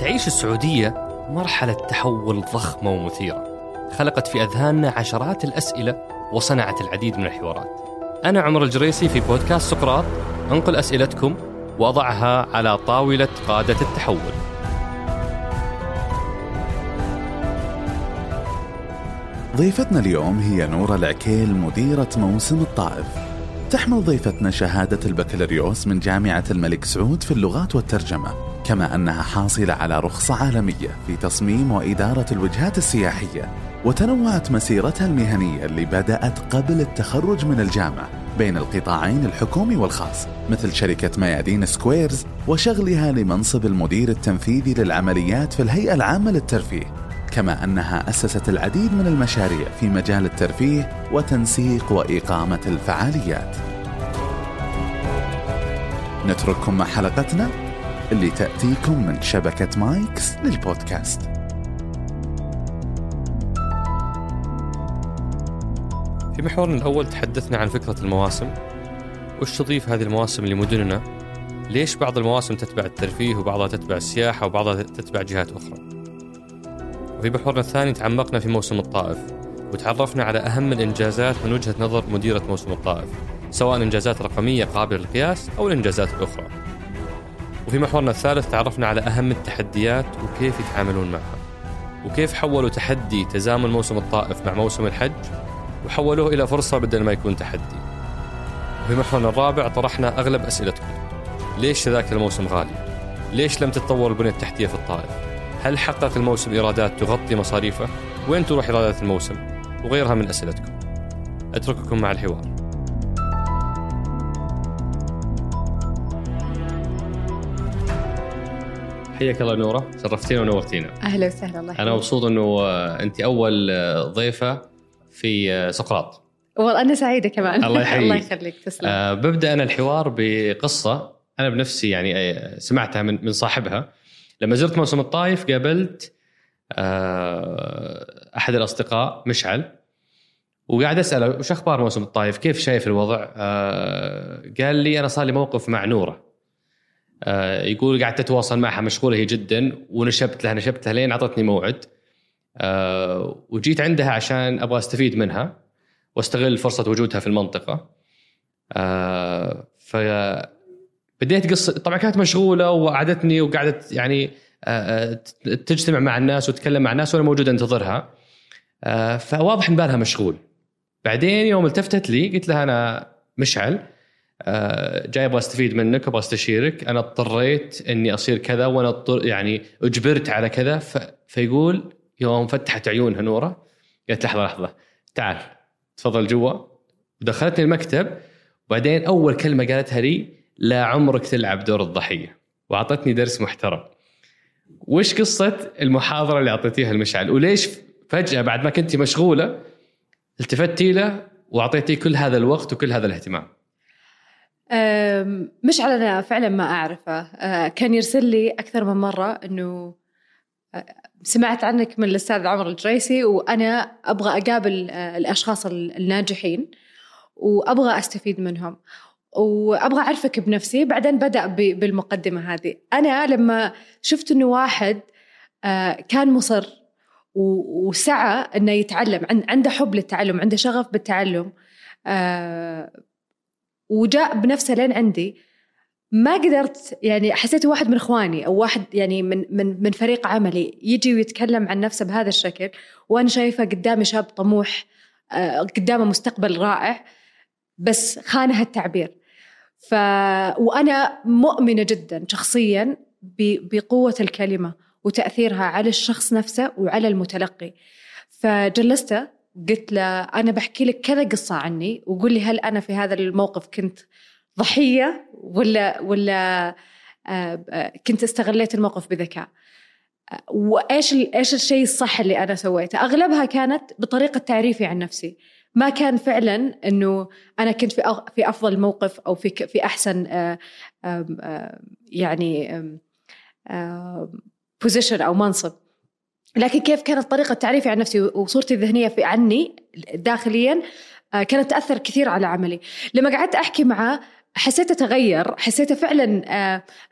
تعيش السعودية مرحلة تحول ضخمة ومثيرة خلقت في أذهاننا عشرات الأسئلة وصنعت العديد من الحوارات. أنا عمر الجريسي في بودكاست سقراط أنقل أسئلتكم وأضعها على طاولة قادة التحول. ضيفتنا اليوم هي نورة العكيل مديرة موسم الطائف. تحمل ضيفتنا شهادة البكالوريوس من جامعة الملك سعود في اللغات والترجمة. كما أنها حاصلة على رخصة عالمية في تصميم وإدارة الوجهات السياحية وتنوعت مسيرتها المهنية اللي بدأت قبل التخرج من الجامعة بين القطاعين الحكومي والخاص مثل شركة ميادين سكويرز وشغلها لمنصب المدير التنفيذي للعمليات في الهيئة العامة للترفيه. كما أنها أسست العديد من المشاريع في مجال الترفيه وتنسيق وإقامة الفعاليات. نترككم مع حلقتنا. اللي تأتيكم من شبكة مايكس للبودكاست. في محورنا الأول تحدثنا عن فكرة المواسم. وش تضيف هذه المواسم لمدننا؟ ليش بعض المواسم تتبع الترفيه وبعضها تتبع السياحة وبعضها تتبع جهات أخرى؟ وفي محورنا الثاني تعمقنا في موسم الطائف. وتعرفنا على أهم الإنجازات من وجهة نظر مديرة موسم الطائف سواء إنجازات رقمية قابلة للقياس أو الإنجازات الأخرى. وفي محورنا الثالث تعرفنا على أهم التحديات وكيف يتعاملون معها وكيف حولوا تحدي تزامن موسم الطائف مع موسم الحج وحولوه إلى فرصة بدل ما يكون تحدي وفي محورنا الرابع طرحنا أغلب أسئلتكم ليش ذاك الموسم غالي؟ ليش لم تتطور البنية التحتية في الطائف؟ هل حقق الموسم إيرادات تغطي مصاريفه؟ وين تروح إيرادات الموسم؟ وغيرها من أسئلتكم أترككم مع الحوار حياك الله نورة. شرفتينا ونورتينا. أهلا وسهلا الله أنا مبسوط أنه أنت أول ضيفة في سقراط. والله أنا سعيدة كمان. الله يحييك. الله يخليك تسلم. أه ببدأ أنا الحوار بقصة أنا بنفسي يعني سمعتها من من صاحبها. لما زرت موسم الطايف قابلت آه، أحد الأصدقاء مشعل. وقاعد أسأله وش أخبار موسم الطايف؟ كيف شايف الوضع؟ آه، قال لي أنا صار لي موقف مع نورة. آه، يقول قاعد تتواصل معها مشغولة هي جدا ونشبت لها نشبت لها لين أعطتني موعد. وجيت عندها عشان أبغى أستفيد منها وأستغل فرصة وجودها في المنطقة. ف بديت قصه طبعا كانت مشغولة وقعدتني وقعدت يعني آه، آه، تجتمع مع الناس وتتكلم مع الناس وأنا موجود أنتظرها آه، فواضح إن بالها مشغول بعدين يوم التفتت لي قلت لها أنا مشعل جاي أبغى أستفيد منك أبغى أستشيرك. أنا اضطريت إني أصير كذا وأنا اضطر يعني أجبرت على كذا. فيقول يوم فتحت عيونها نورة قالت لحظة لحظة. تعال تفضل جوا. ودخلتني المكتب. وبعدين أول كلمة قالتها لي لا عمرك تلعب دور الضحية. وأعطتني درس محترم. وش قصة المحاضرة اللي أعطيتيها المشعل؟ وليش فجأة بعد ما كنتي مشغولة التفتي له وأعطيتيه كل هذا الوقت وكل هذا الاهتمام؟ مشعل أنا فعلا ما أعرفه. أه، كان يرسل لي أكثر من مرة إنه أه، سمعت عنك من الأستاذ عمر الجريسي وأنا أبغى أقابل أه، الأشخاص الناجحين وأبغى أستفيد منهم وأبغى أعرفك بنفسي. بعدين بدأ بالمقدمة هذه. أنا لما شفت إنه واحد كان مصر وسعى إنه يتعلم عنده حب للتعلم عنده شغف بالتعلم وجاء بنفسه لين عندي. ما قدرت يعني حسيت واحد من إخواني أو واحد يعني من من من فريق عملي يجي ويتكلم عن نفسه بهذا الشكل وأنا شايفة قدامي شاب طموح آه، قدامه مستقبل رائع بس خانها التعبير ف وأنا مؤمنة جدا شخصيا بقوة الكلمة وتأثيرها على الشخص نفسه وعلى المتلقي. فجلسته قلت له أنا بحكي لك كذا قصة عني وقول لي هل أنا في هذا الموقف كنت ضحية ولا ولا آه، كنت استغليت الموقف بذكاء. وإيش إيش الشيء الصح اللي أنا سويته؟ أغلبها كانت بطريقة تعريفي عن نفسي. ما كان فعلا إنه أنا كنت في في أفضل موقف أو في في أحسن آه، آه، يعني بوزيشن أو منصب. لكن كيف كانت طريقة تعريفي عن نفسي وصورتي الذهنية في عني داخليا آه، كانت تأثر كثير على عملي. لما قعدت أحكي معه حسيته تغير حسيته فعلا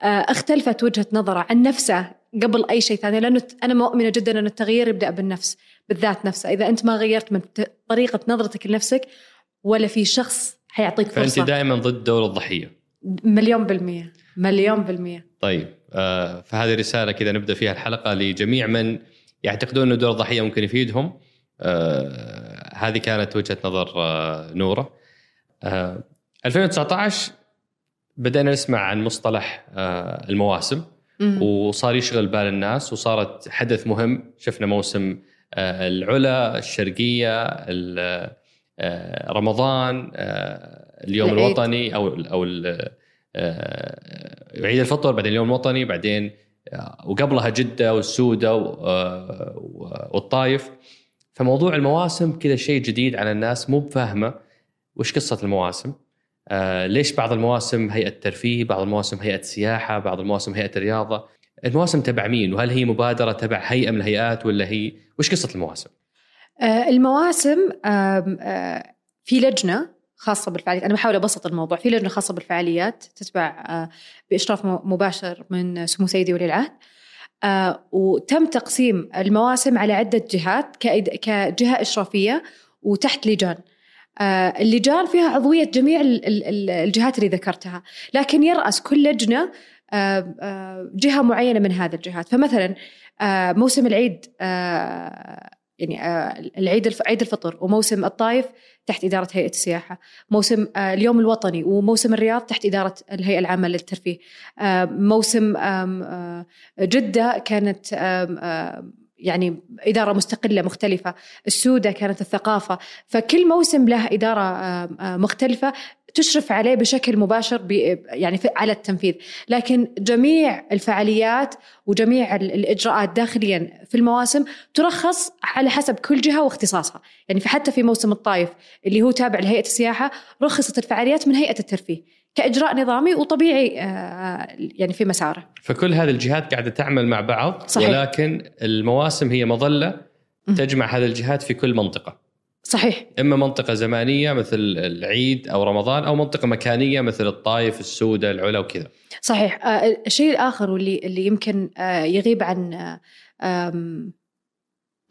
اختلفت وجهة نظره عن نفسه قبل أي شيء ثاني لأنه أنا مؤمنة جدا أن التغيير يبدأ بالنفس بالذات نفسه. إذا أنت ما غيرت من طريقة نظرتك لنفسك ولا في شخص حيعطيك فرصة. فأنت دائما ضد دور الضحية. مليون بالمية. مليون بالمية. طيب آه فهذه رسالة كذا نبدأ فيها الحلقة لجميع من يعتقدون ان دور الضحيه ممكن يفيدهم آه هذه كانت وجهة نظر آه نورة آه 2019 بدأنا نسمع عن مصطلح آه المواسم مم. وصار يشغل بال الناس وصارت حدث مهم شفنا موسم آه، العلا الشرقية ال- آه، رمضان آه، اليوم العيد. الوطني أو أو ال- آه، عيد الفطر بعدين اليوم الوطني بعدين وقبلها جدة والسودة آه، والطايف. فموضوع المواسم كذا شيء جديد على الناس مو بفاهمة وش قصة المواسم. آه، ليش بعض المواسم هيئة ترفيه بعض المواسم هيئة سياحة بعض المواسم هيئة الرياضه المواسم تبع مين؟ وهل هي مبادرة تبع هيئة من الهيئات ولا هي وش قصة المواسم؟ آه، المواسم آه، في لجنة خاصة بالفعاليات. أنا بحاول أبسط الموضوع. في لجنة خاصة بالفعاليات تتبع آه، بإشراف مباشر من سمو سيدي ولي العهد. آه، وتم تقسيم المواسم على عدة جهات كجهة إشرافية وتحت لجان. آه، اللجان فيها عضوية جميع ال- ال- ال- الجهات اللي ذكرتها. لكن يرأس كل لجنة جهة معينة من هذه الجهات. فمثلا موسم العيد يعني آه، العيد. عيد الفطر وموسم الطايف تحت إدارة هيئة السياحة موسم آه، اليوم الوطني وموسم الرياض تحت إدارة الهيئة العامة للترفيه آه، موسم جدة كانت يعني إدارة مستقلة مختلفة السودة كانت الثقافة فكل موسم له إدارة آم، آه، مختلفة تشرف عليه بشكل مباشر يعني على التنفيذ. لكن جميع الفعاليات وجميع ال- الإجراءات داخليا في المواسم ترخص على حسب كل جهة واختصاصها. يعني حتى في موسم الطايف اللي هو تابع لهيئة السياحة رخصت الفعاليات من هيئة الترفيه. كإجراء نظامي وطبيعي آه، يعني في مساره. فكل هذه الجهات قاعدة تعمل مع بعض صحيح. ولكن المواسم هي مظلة. تجمع هذه الجهات في كل منطقة. صحيح. إما منطقة زمانية مثل العيد أو رمضان أو منطقة مكانية مثل الطايف السوده العلا وكذا. صحيح. آه، الشيء الآخر واللي اللي يمكن آه، يغيب عن آه،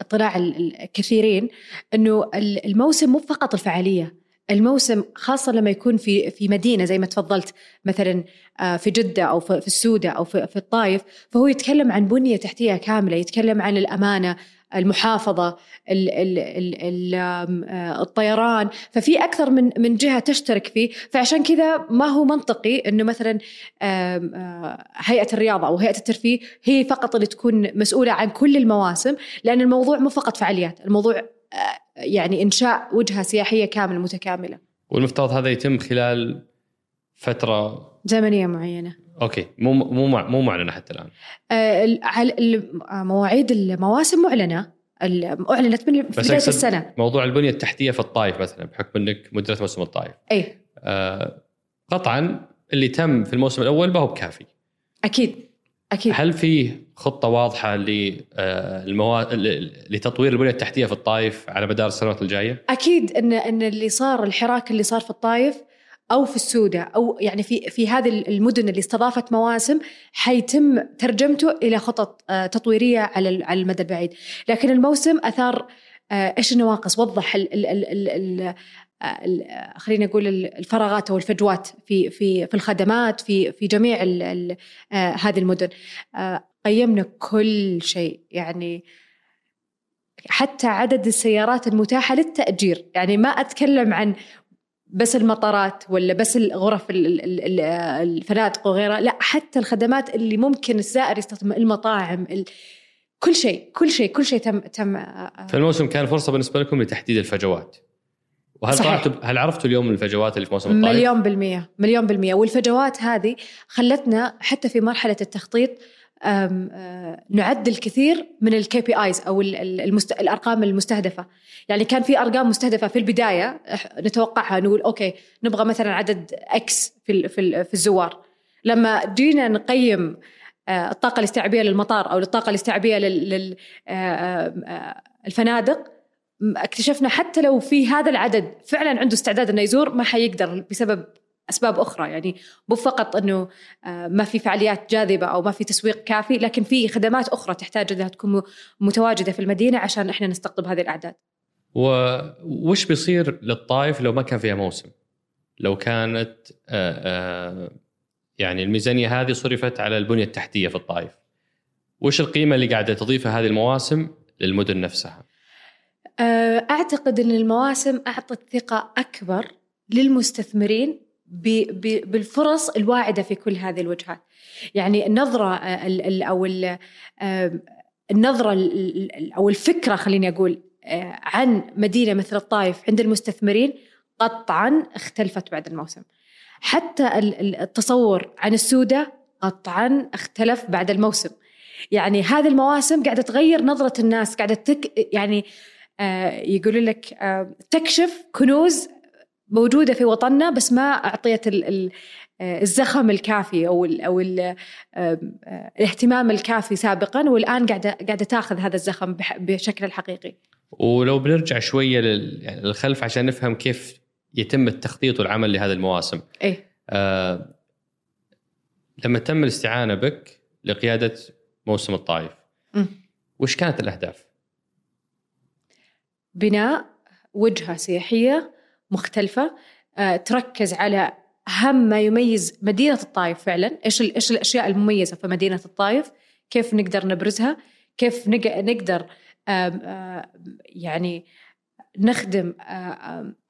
اطلاع ال- ال- الكثيرين إنه ال- الموسم مو فقط الفعالية. الموسم خاصة لما يكون في في مدينة زي ما تفضلت مثلا آه، في جدة أو في السودة أو في الطايف فهو يتكلم عن بنية تحتية كاملة يتكلم عن الأمانة المحافظة ال ال ال ال آم، آه، الطيران ففي أكثر من من جهة تشترك فيه فعشان كذا ما هو منطقي أنه مثلا آه، هيئة الرياضة أو هيئة الترفيه هي فقط اللي تكون مسؤولة عن كل المواسم لأن الموضوع مو فقط فعاليات الموضوع يعني إنشاء وجهة سياحية كاملة متكاملة. والمفترض هذا يتم خلال فترة؟ زمنية معينة. أوكي مو مو مو معلنة حتى الآن. آه، مواعيد المواسم معلنة. ال- أعلنت من أقصد- السنة. موضوع البنية التحتية في الطايف مثلا بحكم إنك مديرة موسم الطايف أي آه قطعا اللي تم في الموسم الأول ما هو بكافي. أكيد. أكيد هل في خطة واضحة للموا... لتطوير البنية التحتية في الطايف على مدار السنوات الجاية؟ أكيد إن إن اللي صار الحراك اللي صار في الطايف أو في السودة أو يعني في في هذه المدن اللي استضافت مواسم حيتم ترجمته إلى خطط آه، تطويرية على على المدى البعيد، لكن الموسم أثار آه، إيش النواقص؟ وضح ال ال ال ال آه، خلينا نقول ال- الفراغات أو الفجوات في في في الخدمات في في جميع ال ال آه، هذه المدن. آه، قيمنا كل شيء يعني حتى عدد السيارات المتاحة للتأجير يعني ما أتكلم عن بس المطارات ولا بس الغرف ال- ال- ال- الفنادق وغيرها لا حتى الخدمات اللي ممكن الزائر يستخدمها المطاعم ال... كل شيء كل شيء كل شيء تم تم فالموسم كان فرصة بالنسبة لكم لتحديد الفجوات. وهل صحيح. طلعتوا هل عرفتوا اليوم الفجوات اللي في موسم الطايف؟ مليون بالمية مليون بالمية والفجوات هذه خلتنا حتى في مرحلة التخطيط أم، آه، نعدل كثير من ال KPIs أو ال- ال- المست... الأرقام المستهدفة يعني كان في أرقام مستهدفة في البداية نتوقعها نقول okay نبغى مثلا عدد X في في في الزوار لما جينا نقيم آه، الطاقة الاستيعابية للمطار أو الطاقة الاستيعابية للفنادق اكتشفنا حتى لو في هذا العدد فعلا عنده استعداد إنه يزور ما حيقدر بسبب أسباب أخرى يعني مو فقط إنه آه، ما في فعاليات جاذبة أو ما في تسويق كافي لكن في خدمات أخرى تحتاج إنها تكون متواجدة في المدينة عشان إحنا نستقطب هذه الأعداد. وش بيصير للطائف لو ما كان فيها موسم؟ لو كانت آه، يعني الميزانية هذه صرفت على البنية التحتية في الطائف. وش القيمة اللي قاعدة تضيفها هذه المواسم للمدن نفسها؟ أعتقد إن المواسم أعطت ثقة أكبر للمستثمرين بالفرص الواعدة في كل هذه الوجهات. يعني النظرة أو النظرة أو الفكرة خليني أقول عن مدينة مثل الطائف عند المستثمرين قطعا اختلفت بعد الموسم. حتى التصور عن السودة قطعا اختلف بعد الموسم. يعني هذه المواسم قاعدة تغير نظرة الناس قاعدة تك يعني آه يقولوا لك آه تكشف كنوز موجودة في وطننا بس ما أعطيت آه، الزخم الكافي أو ال أو ال آه، آه، الاهتمام الكافي سابقا والآن قاعدة قاعدة تاخذ هذا الزخم بشكل الحقيقي. ولو بنرجع شوية يعني للخلف عشان نفهم كيف يتم التخطيط والعمل لهذه المواسم. إيه آه لما تم الاستعانة بك لقيادة موسم الطائف. م. وش كانت الأهداف؟ بناء وجهة سياحية مختلفة آه، تركز على أهم ما يميز مدينة الطائف فعلا. إيش إيش الأشياء المميزة في مدينة الطائف؟ كيف نقدر نبرزها؟ كيف نقدر يعني نخدم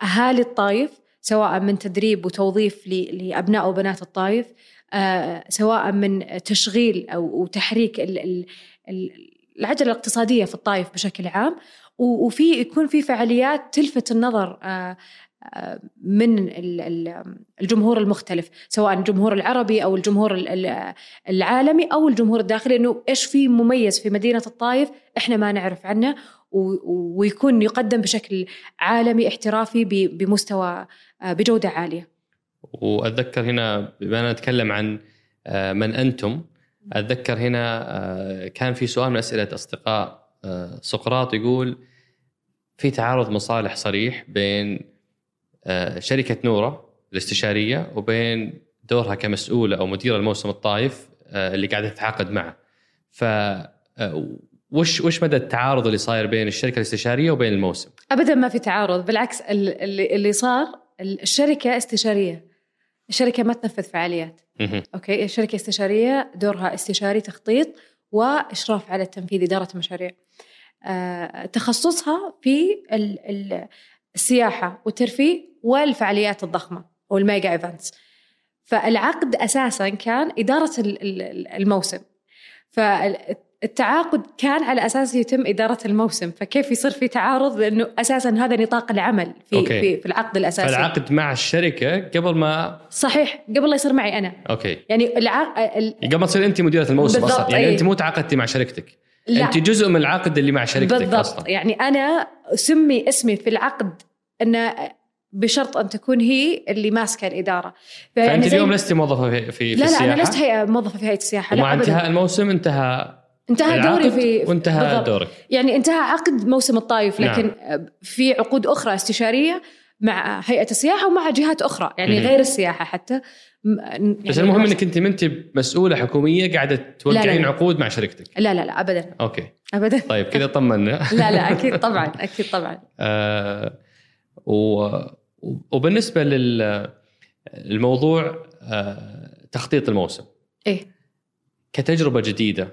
أهالي الطائف سواء من تدريب وتوظيف لأبناء وبنات الطائف سواء من تشغيل أو تحريك العجلة الاقتصادية في الطائف بشكل عام. وفي يكون في فعاليات تلفت النظر آه، آه، من الجمهور المختلف سواء الجمهور العربي أو الجمهور العالمي أو الجمهور الداخلي إنه إيش في مميز في مدينة الطائف إحنا ما نعرف عنه ويكون يقدم بشكل عالمي احترافي بمستوى آه، بجودة عالية. وأتذكر هنا بما نتكلم عن من أنتم أتذكر هنا كان في سؤال من أسئلة أصدقاء سقراط يقول في تعارض مصالح صريح بين آه، شركة نوره الاستشارية وبين دورها كمسؤولة أو مديره الموسم الطايف آه، اللي قاعدة تتعاقد معه. ف آه، وش وش مدى التعارض اللي صاير بين الشركة الاستشارية وبين الموسم؟ ابدا ما في تعارض بالعكس اللي اللي صار الشركة استشارية الشركة ما تنفذ فعاليات أوكي الشركة استشارية دورها استشاري تخطيط وإشراف على التنفيذ إدارة المشاريع. آه، تخصصها في السياحة والترفيه والفعاليات الضخمة وال mega events. فالعقد أساسا كان إدارة الموسم. فالتعاقد كان على أساس يتم إدارة الموسم فكيف يصير في تعارض؟ لأنه أساسا هذا نطاق العمل في okay. في, في العقد الأساسي. فالعقد مع الشركة قبل ما صحيح قبل لا يصير معي أنا. okay. يعني العقد ال... قبل ما تصير أنت مديرة الموسم أصلا. يعني أي. أنت مو تعاقدتي مع شركتك. لا. أنت جزء من العقد اللي مع شركتك بالضبط. أصلاً. يعني أنا سمي اسمي في العقد أن بشرط أن تكون هي اللي ماسكة الإدارة. فأنت اليوم لست موظفة في في, لا السياحه لا أنا لست هي موظفة في هيئة السياحة ومع انتهاء الموسم انتهى انتهى دوري في وانتهى بالضبط. دورك. يعني انتهى عقد موسم الطايف لكن نعم. في عقود أخرى استشارية مع هيئة السياحة ومع جهات أخرى يعني غير السياحة حتى. يعني بس المهم إنك أنت ما أنت مسؤولة حكومية قاعدة توقعين عقود مع شركتك. لا لا لا ابدا. أوكي. ابدا. طيب كذا طمنا. لا لا أكيد طبعا أكيد طبعا. آه و وبالنسبة للموضوع آه تخطيط الموسم. إيه. كتجربة جديدة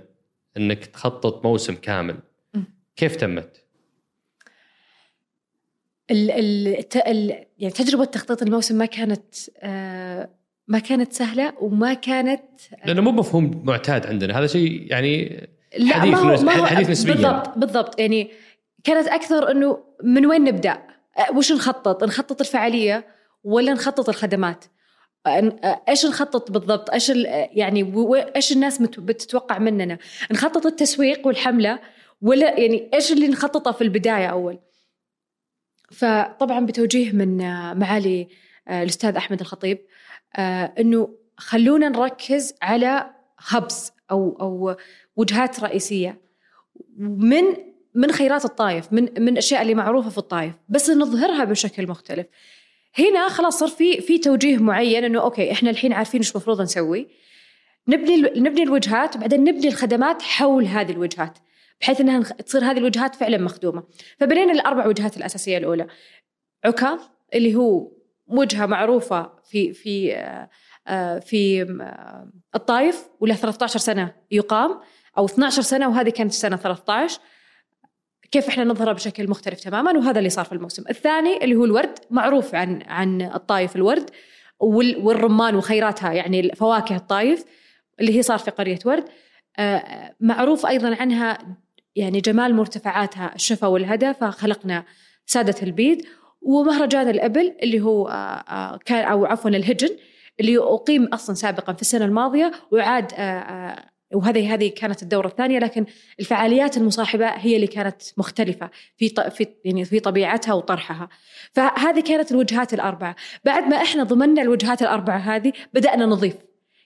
إنك تخطط موسم كامل كيف تمت؟ ال ال يعني تجربة تخطيط الموسم ما كانت آه ما كانت سهلة وما كانت لأنه مو مفهوم معتاد عندنا هذا شيء يعني لا حديث ما هو ما هو حديث نسبيا بالضبط بالضبط يعني كانت أكثر إنه من وين نبدأ؟ وش نخطط؟ نخطط الفعالية ولا نخطط الخدمات؟ إيش نخطط بالضبط؟ إيش يعني إيش الناس بتتوقع مننا؟ نخطط التسويق والحملة ولا يعني إيش اللي نخططه في البداية أول؟ فطبعا بتوجيه من معالي الأستاذ أحمد الخطيب آه إنه خلونا نركز على هبس أو أو وجهات رئيسية من من خيرات الطائف من من الاشياء اللي معروفة في الطائف بس نظهرها بشكل مختلف هنا خلاص صار في في توجيه معين إنه أوكي إحنا الحين عارفين إيش المفروض نسوي. نبني نبني الوجهات وبعدين نبني الخدمات حول هذه الوجهات بحيث إنها تصير هذه الوجهات فعلا مخدومة. فبنينا الأربع وجهات الأساسية الأولى. عكاظ اللي هو وجهة معروفة في في آه، آه، في آه، الطايف وله 13 سنة يقام أو 12 سنة وهذه كانت سنه 13 كيف إحنا نظهرها بشكل مختلف تماما وهذا اللي صار في الموسم. الثاني اللي هو الورد معروف عن عن الطايف الورد والرمان وخيراتها يعني فواكه الطايف اللي هي صار في قرية ورد. معروف أيضا عنها يعني جمال مرتفعاتها الشفا والهدى فخلقنا سادة البيد ومهرجان الإبل اللي هو كان أو عفوا الهجن اللي أقيم أصلا سابقا في السنة الماضية وعاد وهذه هذه كانت الدورة الثانية لكن الفعاليات المصاحبة هي اللي كانت مختلفة في في يعني في طبيعتها وطرحها. فهذه كانت الوجهات الأربعة. بعد ما إحنا ضمننا الوجهات الأربعة هذه بدأنا نضيف.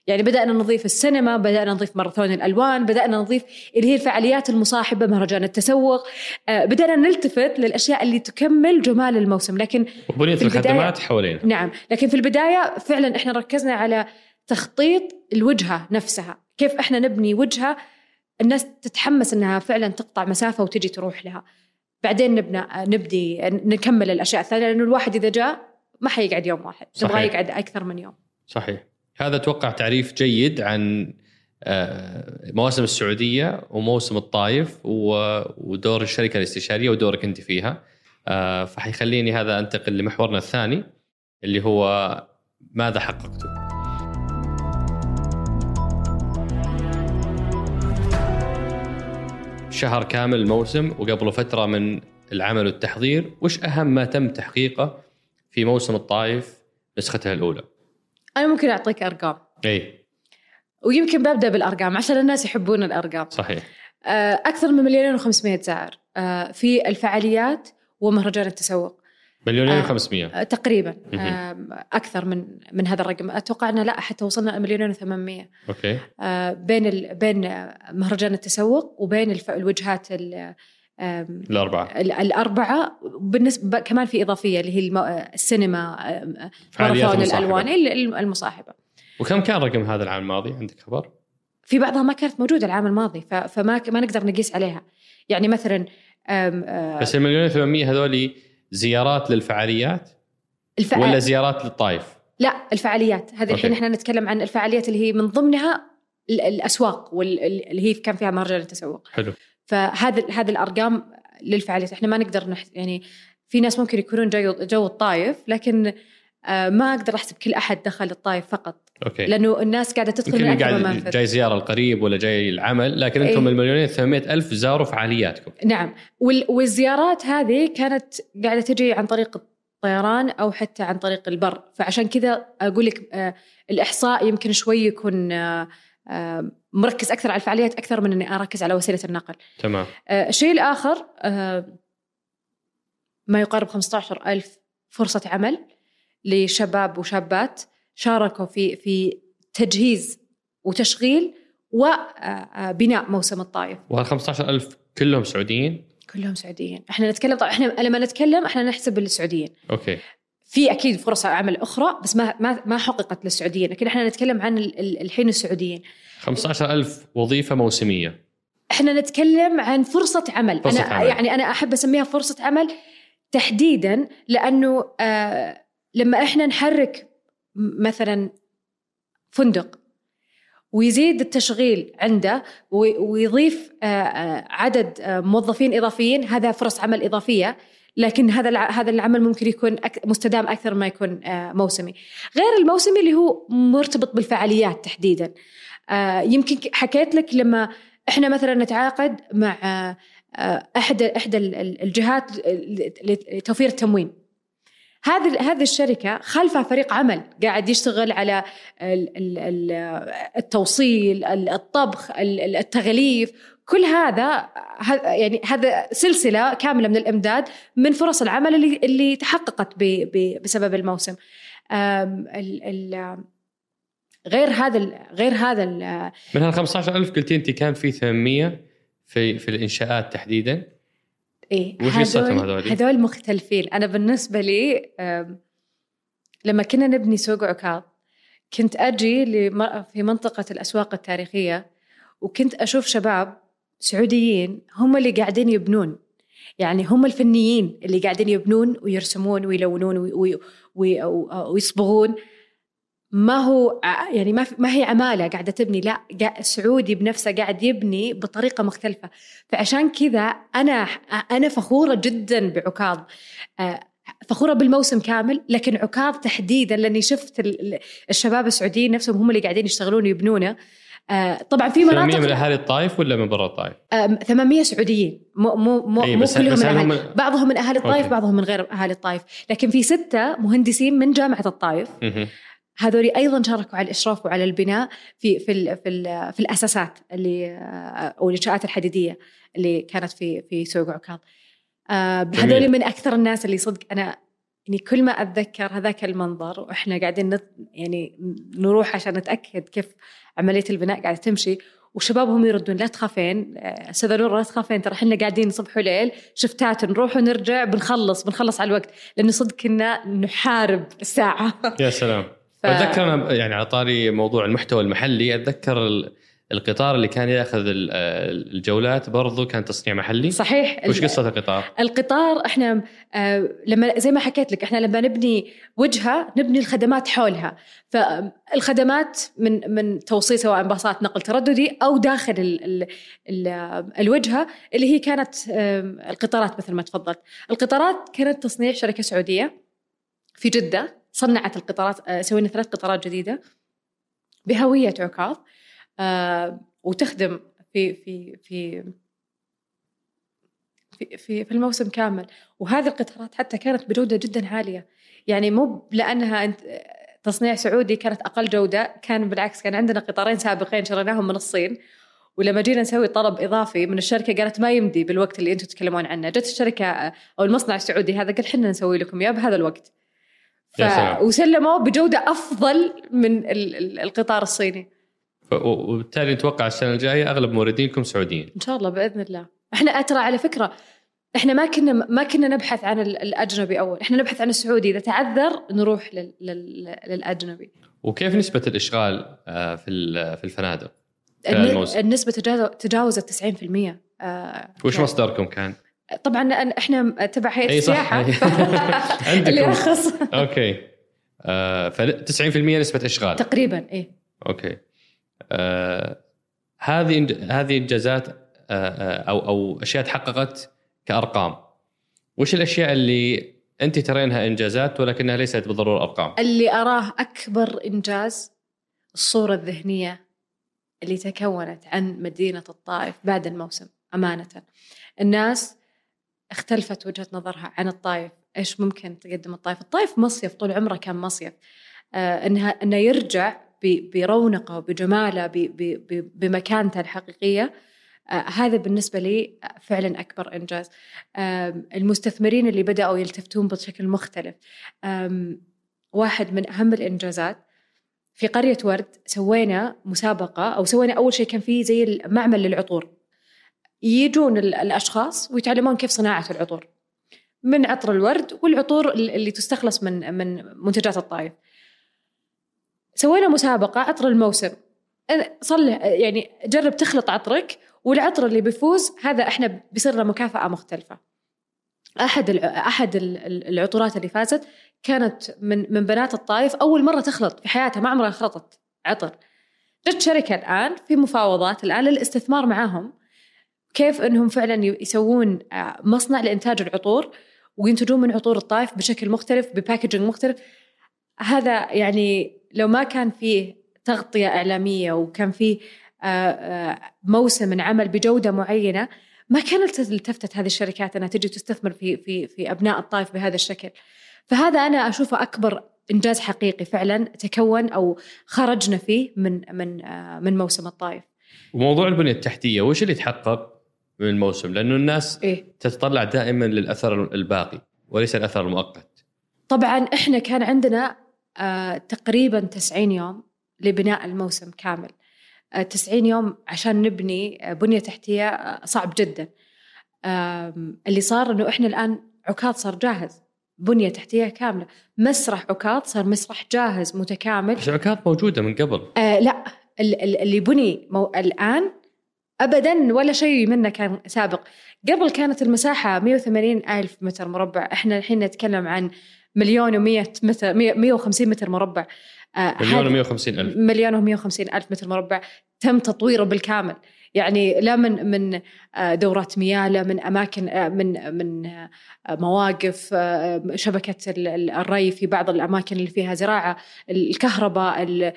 يعني بدأنا نضيف السينما بدأنا نضيف ماراثون الألوان بدأنا نضيف اللي هي الفعاليات المصاحبة مهرجان التسوق. آه، بدأنا نلتفت للأشياء اللي تكمل جمال الموسم. لكن وبنية الخدمات حوالينا. نعم. لكن في البداية فعلا إحنا ركزنا على تخطيط الوجهة نفسها. كيف إحنا نبني وجهة الناس تتحمس إنها فعلا تقطع مسافة وتجي تروح لها. بعدين نبنى نبدي نكمل الأشياء الثانية لأنه الواحد إذا جاء ما حيقعد يوم واحد نبغى يقعد أكثر من يوم. صحيح. هذا أتوقع تعريف جيد عن آه، مواسم السعودية وموسم الطايف ودور الشركة الاستشارية ودورك أنت فيها. آه، فحيخليني هذا أنتقل لمحورنا الثاني اللي هو ماذا حققتوا؟ شهر كامل الموسم وقبله فترة من العمل والتحضير، وش أهم ما تم تحقيقه في موسم الطايف نسختها الأولى؟ أنا ممكن أعطيك أرقام. إي. ويمكن ببدأ بالأرقام عشان الناس يحبون الأرقام. صحيح. آه، أكثر من مليونين و500 زائر آه، في الفعاليات ومهرجان التسوق. مليونين و500 آه تقريبا. آه أكثر من من هذا الرقم. أتوقع إنه لا حتى وصلنا مليونين و800 أوكي. آه بين ال... بين مهرجان التسوق وبين الف... الوجهات ال... الأربعة. الأربعة. بالنسبة كمان في إضافية اللي هي السينما ماراثون الألوان المصاحبة. وكم كان رقم هذا العام الماضي؟ عندك خبر؟ في بعضها ما كانت موجودة العام الماضي فما ما نقدر نقيس عليها. يعني مثلا بس المليون 800 هذول زيارات للفعاليات الفع... ولا زيارات للطائف؟ لا الفعاليات. هذه الحين إحنا نتكلم عن الفعاليات اللي هي من ضمنها الأسواق واللي هي كان فيها مهرجان التسوق حلو. فهذا هذه الأرقام للفعاليات. إحنا ما نقدر نح يعني في ناس ممكن يكونون جو جو الطايف لكن آه، ما أقدر أحسب كل أحد دخل الطايف فقط. okay. لأنه الناس قاعدة تدخل من أكثر قاعد جاي زيارة القريب ولا جاي العمل لكن أنتم إيه؟ المليونين 800 ألف زاروا فعالياتكم نعم. والزيارات هذه كانت قاعدة تجي عن طريق الطيران أو حتى عن طريق البر. فعشان كذا أقول لك آه الإحصاء يمكن شوي يكون آه مركز أكثر على الفعاليات أكثر من أني أركز على وسيلة النقل. تمام. آه، الشيء الآخر آه، ما يقارب 15 ألف فرصة عمل. لشباب وشابات شاركوا في في تجهيز وتشغيل وبناء آه، موسم الطائف. وهال 15 ألف كلهم سعوديين؟ كلهم سعوديين، إحنا نتكلم طبعا إحنا لما نتكلم إحنا نحسب السعوديين. أوكي. في أكيد فرص عمل أخرى بس ما ما ما حققت للسعوديين لكن إحنا نتكلم عن الحين السعوديين 15000 وظيفة موسمية إحنا نتكلم عن فرصة عمل فرصة أنا عمل. يعني أنا أحب أسميها فرصة عمل تحديدا لأنه آه لما إحنا نحرك مثلا فندق ويزيد التشغيل عنده ويضيف عدد موظفين إضافيين هذا فرص عمل إضافية لكن هذا هذا العمل ممكن يكون مستدام أكثر ما يكون موسمي. غير الموسمي اللي هو مرتبط بالفعاليات تحديدا. يمكن حكيت لك لما إحنا مثلا نتعاقد مع آه، احد إحدى الجهات لتوفير التموين. هذه هذه الشركة خلفها فريق عمل قاعد يشتغل على التوصيل الطبخ التغليف. كل هذا يعني هذا سلسلة كاملة من الإمداد من فرص العمل اللي اللي تحققت بسبب الموسم. غير هذا غير هذا من هال 15000 قلتي أنت كان في 800 في في الإنشاءات تحديدا. إيه قصتهم هذول؟ هذول مختلفين. أنا بالنسبة لي لما كنا نبني سوق عكاظ كنت أجي في منطقة الأسواق التاريخية وكنت أشوف شباب سعوديين هم اللي قاعدين يبنون. يعني هم الفنيين اللي قاعدين يبنون ويرسمون ويلونون وي- وي- وي- ويصبغون. ما هو يعني ما ما هي عماله قاعدة تبني لا سعودي بنفسه قاعد يبني بطريقة مختلفة فعشان كذا أنا أنا فخورة جدا بعكاظ فخورة بالموسم كامل لكن عكاظ تحديدا لأني شفت ال- ال- الشباب السعوديين نفسهم هم اللي قاعدين يشتغلون ويبنونه طبعا في 800 مناطق من أهالي الطائف ولا من برا الطائف؟ آم، 800 سعوديين مو مو مو, مو بس- كلهم بس من أهالي بعضهم من أهالي الطائف أوكي. بعضهم من غير أهالي الطائف لكن في ستة مهندسين من جامعة الطائف. هذول أيضا شاركوا على الإشراف وعلى البناء في في ال في, ال في الأساسات اللي آه، أو الإنشاءات الحديدية اللي كانت في في سوق عكاظ. آه،. هذول من أكثر الناس اللي صدق أنا يعني كل ما أتذكر هذاك المنظر وإحنا قاعدين نت يعني نروح عشان نتأكد كيف عملية البناء قاعدة تمشي وشبابهم يردون لا تخافين آه، أستاذة نور لا تخافين ترى إحنا قاعدين صبح وليل شفتات نروح ونرجع بنخلص بنخلص على الوقت لأنه صدق كنا نحارب الساعة. يا سلام. ف- أتذكر يعني على طاري موضوع المحتوى المحلي أتذكر ال- القطار اللي كان يأخذ ال- الجولات برضو كان تصنيع محلي. صحيح. وش قصة القطار؟ القطار إحنا آه لما زي ما حكيت لك إحنا لما نبني وجهة نبني الخدمات حولها. فالخدمات من من توصيل سواء باصات نقل ترددي أو داخل ال ال ال الوجهة اللي هي كانت القطارات مثل ما تفضلت. القطارات كانت تصنيع شركة سعودية في جدة. صنعت القطارات آه، سوينا ثلاث قطارات جديدة بهوية عكاظ آه، وتخدم في في في في في الموسم كامل. وهذه القطارات حتى كانت بجودة جدا عالية. يعني مو لأنها أنت تصنيع سعودي كانت أقل جودة كان بالعكس كان عندنا قطارين سابقين شريناهم من الصين. ولما جينا نسوي طلب إضافي من الشركة قالت ما يمدي بالوقت اللي أنتم تتكلمون عنه. جت الشركة أو المصنع السعودي هذا قال حنا نسوي لكم إياه بهذا الوقت. ف... وسلموا بجودة أفضل من ال- ال- القطار الصيني. وبالتالي نتوقع السنة الجاية أغلب موردينكم سعوديين. إن شاء الله بإذن الله. إحنا ترى على فكرة إحنا ما كنا ما كنا نبحث عن ال- الأجنبي أول. إحنا نبحث عن السعودي. إذا تعذر نروح لل... لل... للأجنبي. وكيف نسبة الإشغال آه، في في الفنادق؟ النسبة تجاوز- تجاوزت 90% آه وش مصدركم كان؟ طبعا إحنا تبع هيئة السياحة. اللي رخص أوكي. آه ف 90% نسبة إشغال. تقريبا اي أوكي. آه هذه هذه إنجازات آه آه، أو أو أشياء تحققت كأرقام. وش الأشياء اللي أنت ترينها إنجازات ولكنها ليست بالضرورة أرقام؟ اللي أراه أكبر إنجاز الصورة الذهنية اللي تكونت عن مدينة الطائف بعد الموسم أمانة. الناس اختلفت وجهة نظرها عن الطائف. إيش ممكن تقدم الطائف؟ الطائف مصيف طول عمره كان مصيف. آه انها إنه يرجع برونقه وبجماله بمكانته الحقيقية. آه هذا بالنسبة لي فعلا أكبر إنجاز. آم، المستثمرين اللي بدأوا يلتفتون بشكل مختلف. واحد من أهم الإنجازات في قرية ورد سوينا مسابقة أو سوينا أول شيء كان في زي المعمل للعطور. يجون ال- الأشخاص ويتعلمون كيف صناعة العطور. من عطر الورد والعطور ال- اللي تستخلص من من منتجات الطائف. سوينا مسابقة عطر الموسم. صلح يعني جرب تخلط عطرك والعطر اللي بيفوز هذا إحنا بيصير مكافأة مختلفة. أحد أحد ال- ال- العطورات اللي فازت كانت من من بنات الطائف أول مرة تخلط في حياتها ما عمرها خلطت عطر. جت شركة الآن في مفاوضات الآن للاستثمار معاهم. كيف إنهم فعلا يسوون آه، مصنع لإنتاج العطور وينتجون من عطور الطائف بشكل مختلف بباكجينج مختلف هذا يعني لو ما كان فيه تغطية إعلامية وكان فيه آه، آه، موسم عمل بجودة معينة ما كانت التفتت هذه الشركات إنها تجي تستثمر في في في أبناء الطائف بهذا الشكل. فهذا أنا أشوفه أكبر إنجاز حقيقي فعلا تكون أو خرجنا فيه من من من موسم الطائف. وموضوع البنية التحتية وش اللي تحقق من الموسم؟ لأنه الناس إيه. تتطلع دائما للأثر الباقي وليس الأثر المؤقت. طبعا إحنا كان عندنا آه تقريبا 90 يوم لبناء الموسم كامل. آه 90 يوم عشان نبني آه بنية تحتية آه صعب جدا. اللي صار إنه إحنا الآن عكاظ صار جاهز بنية تحتية كاملة. مسرح عكاظ صار مسرح جاهز متكامل. بس عكاظ موجودة من قبل. آه لا ال- ال- اللي بني مو الآن ابدا ولا شيء منه كان سابق. قبل كانت المساحة 180 ألف متر مربع. إحنا الحين نتكلم عن مليون و100 متر 150 متر مربع. آه، مليون هذا- و150 ألف. مليون و150 ألف متر مربع. تم تطويره بالكامل. يعني لا من من آه، دورات مياه لا من أماكن آه، من من آه، مواقف شبكة ال- ال- الري في بعض الأماكن اللي فيها زراعة الكهرباء ال-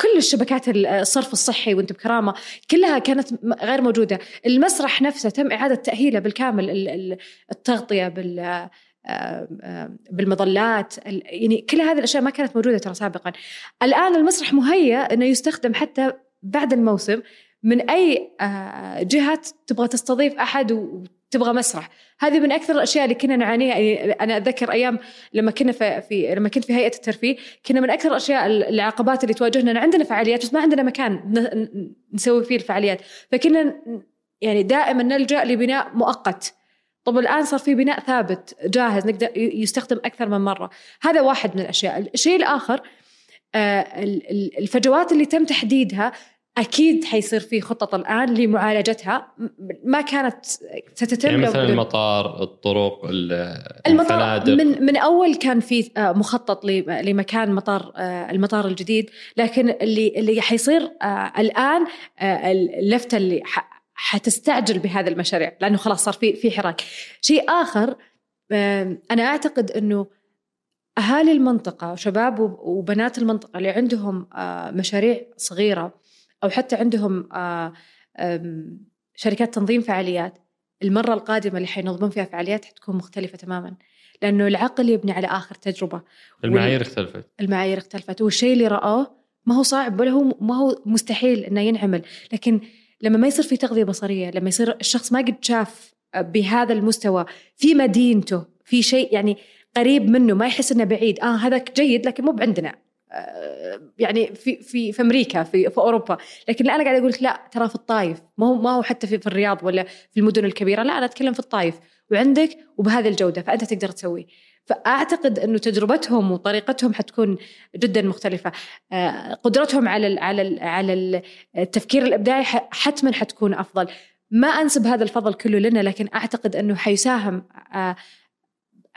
كل الشبكات ال- الصرف الصحي وانت بكرامة كلها كانت غير موجودة. المسرح نفسه تم إعادة تأهيله بالكامل ال- ال- التغطية بال بالمظلات ال- يعني كل هذه الأشياء ما كانت موجودة ترى سابقا. الآن المسرح مهيأ إنه يستخدم حتى بعد الموسم من أي آه، جهه تبغى تستضيف أحد وتبغى مسرح. هذه من أكثر الأشياء اللي كنا نعانيها. يعني أنا أتذكر أيام لما كنا في, في لما كنت في هيئة الترفيه كنا من أكثر الأشياء العقبات اللي تواجهنا. إن عندنا فعاليات بس ما عندنا مكان نسوي فيه الفعاليات. فكنا يعني دائما نلجأ لبناء مؤقت. طب الآن صار في بناء ثابت جاهز نقدر يستخدم أكثر من مرة. هذا واحد من الأشياء. الشيء الآخر آه، ال- ال- الفجوات اللي تم تحديدها أكيد حيصير في خطط الآن لمعالجتها. ما كانت ستتم يعني مثلا المطار الطرق ال- المطار من من أول كان في آه، مخطط لمكان مطار آه، المطار الجديد. لكن اللي اللي حيصير آه، الآن اللفتة اللي حتستعجل بهذا المشاريع. لأنه خلاص صار في في حراك. شيء آخر أنا أعتقد إنه أهالي المنطقة شباب وب- وبنات المنطقة اللي عندهم مشاريع صغيرة أو حتى عندهم آه، شركات تنظيم فعاليات المرة القادمة اللي حينظمون فيها فعاليات حتكون مختلفة تماما. لأنه العقل يبني على آخر تجربة. المعايير اختلفت. المعايير اختلفت. والشيء اللي رآه ما هو صعب ولا هو ما هو مستحيل إنه ينعمل. لكن لما ما يصير في تغذية بصرية لما يصير الشخص ما قد شاف بهذا المستوى في مدينته في شيء يعني قريب منه ما يحس إنه بعيد آه هذاك جيد لكن مو بعندنا. آه، يعني في في في أمريكا في في أوروبا. لكن أنا قاعد أقول لك لا ترى في الطايف. ما هو ما هو حتى في, في الرياض ولا في المدن الكبيرة لا أنا أتكلم في الطايف. وعندك وبهذه الجودة فأنت تقدر تسويه فأعتقد انه تجربتهم وطريقتهم حتكون جدا مختلفة. آه، قدرتهم على ال على ال على ال- التفكير الإبداعي حتما حتكون أفضل. ما أنسب هذا الفضل كله لنا لكن أعتقد أنه حيساهم آه،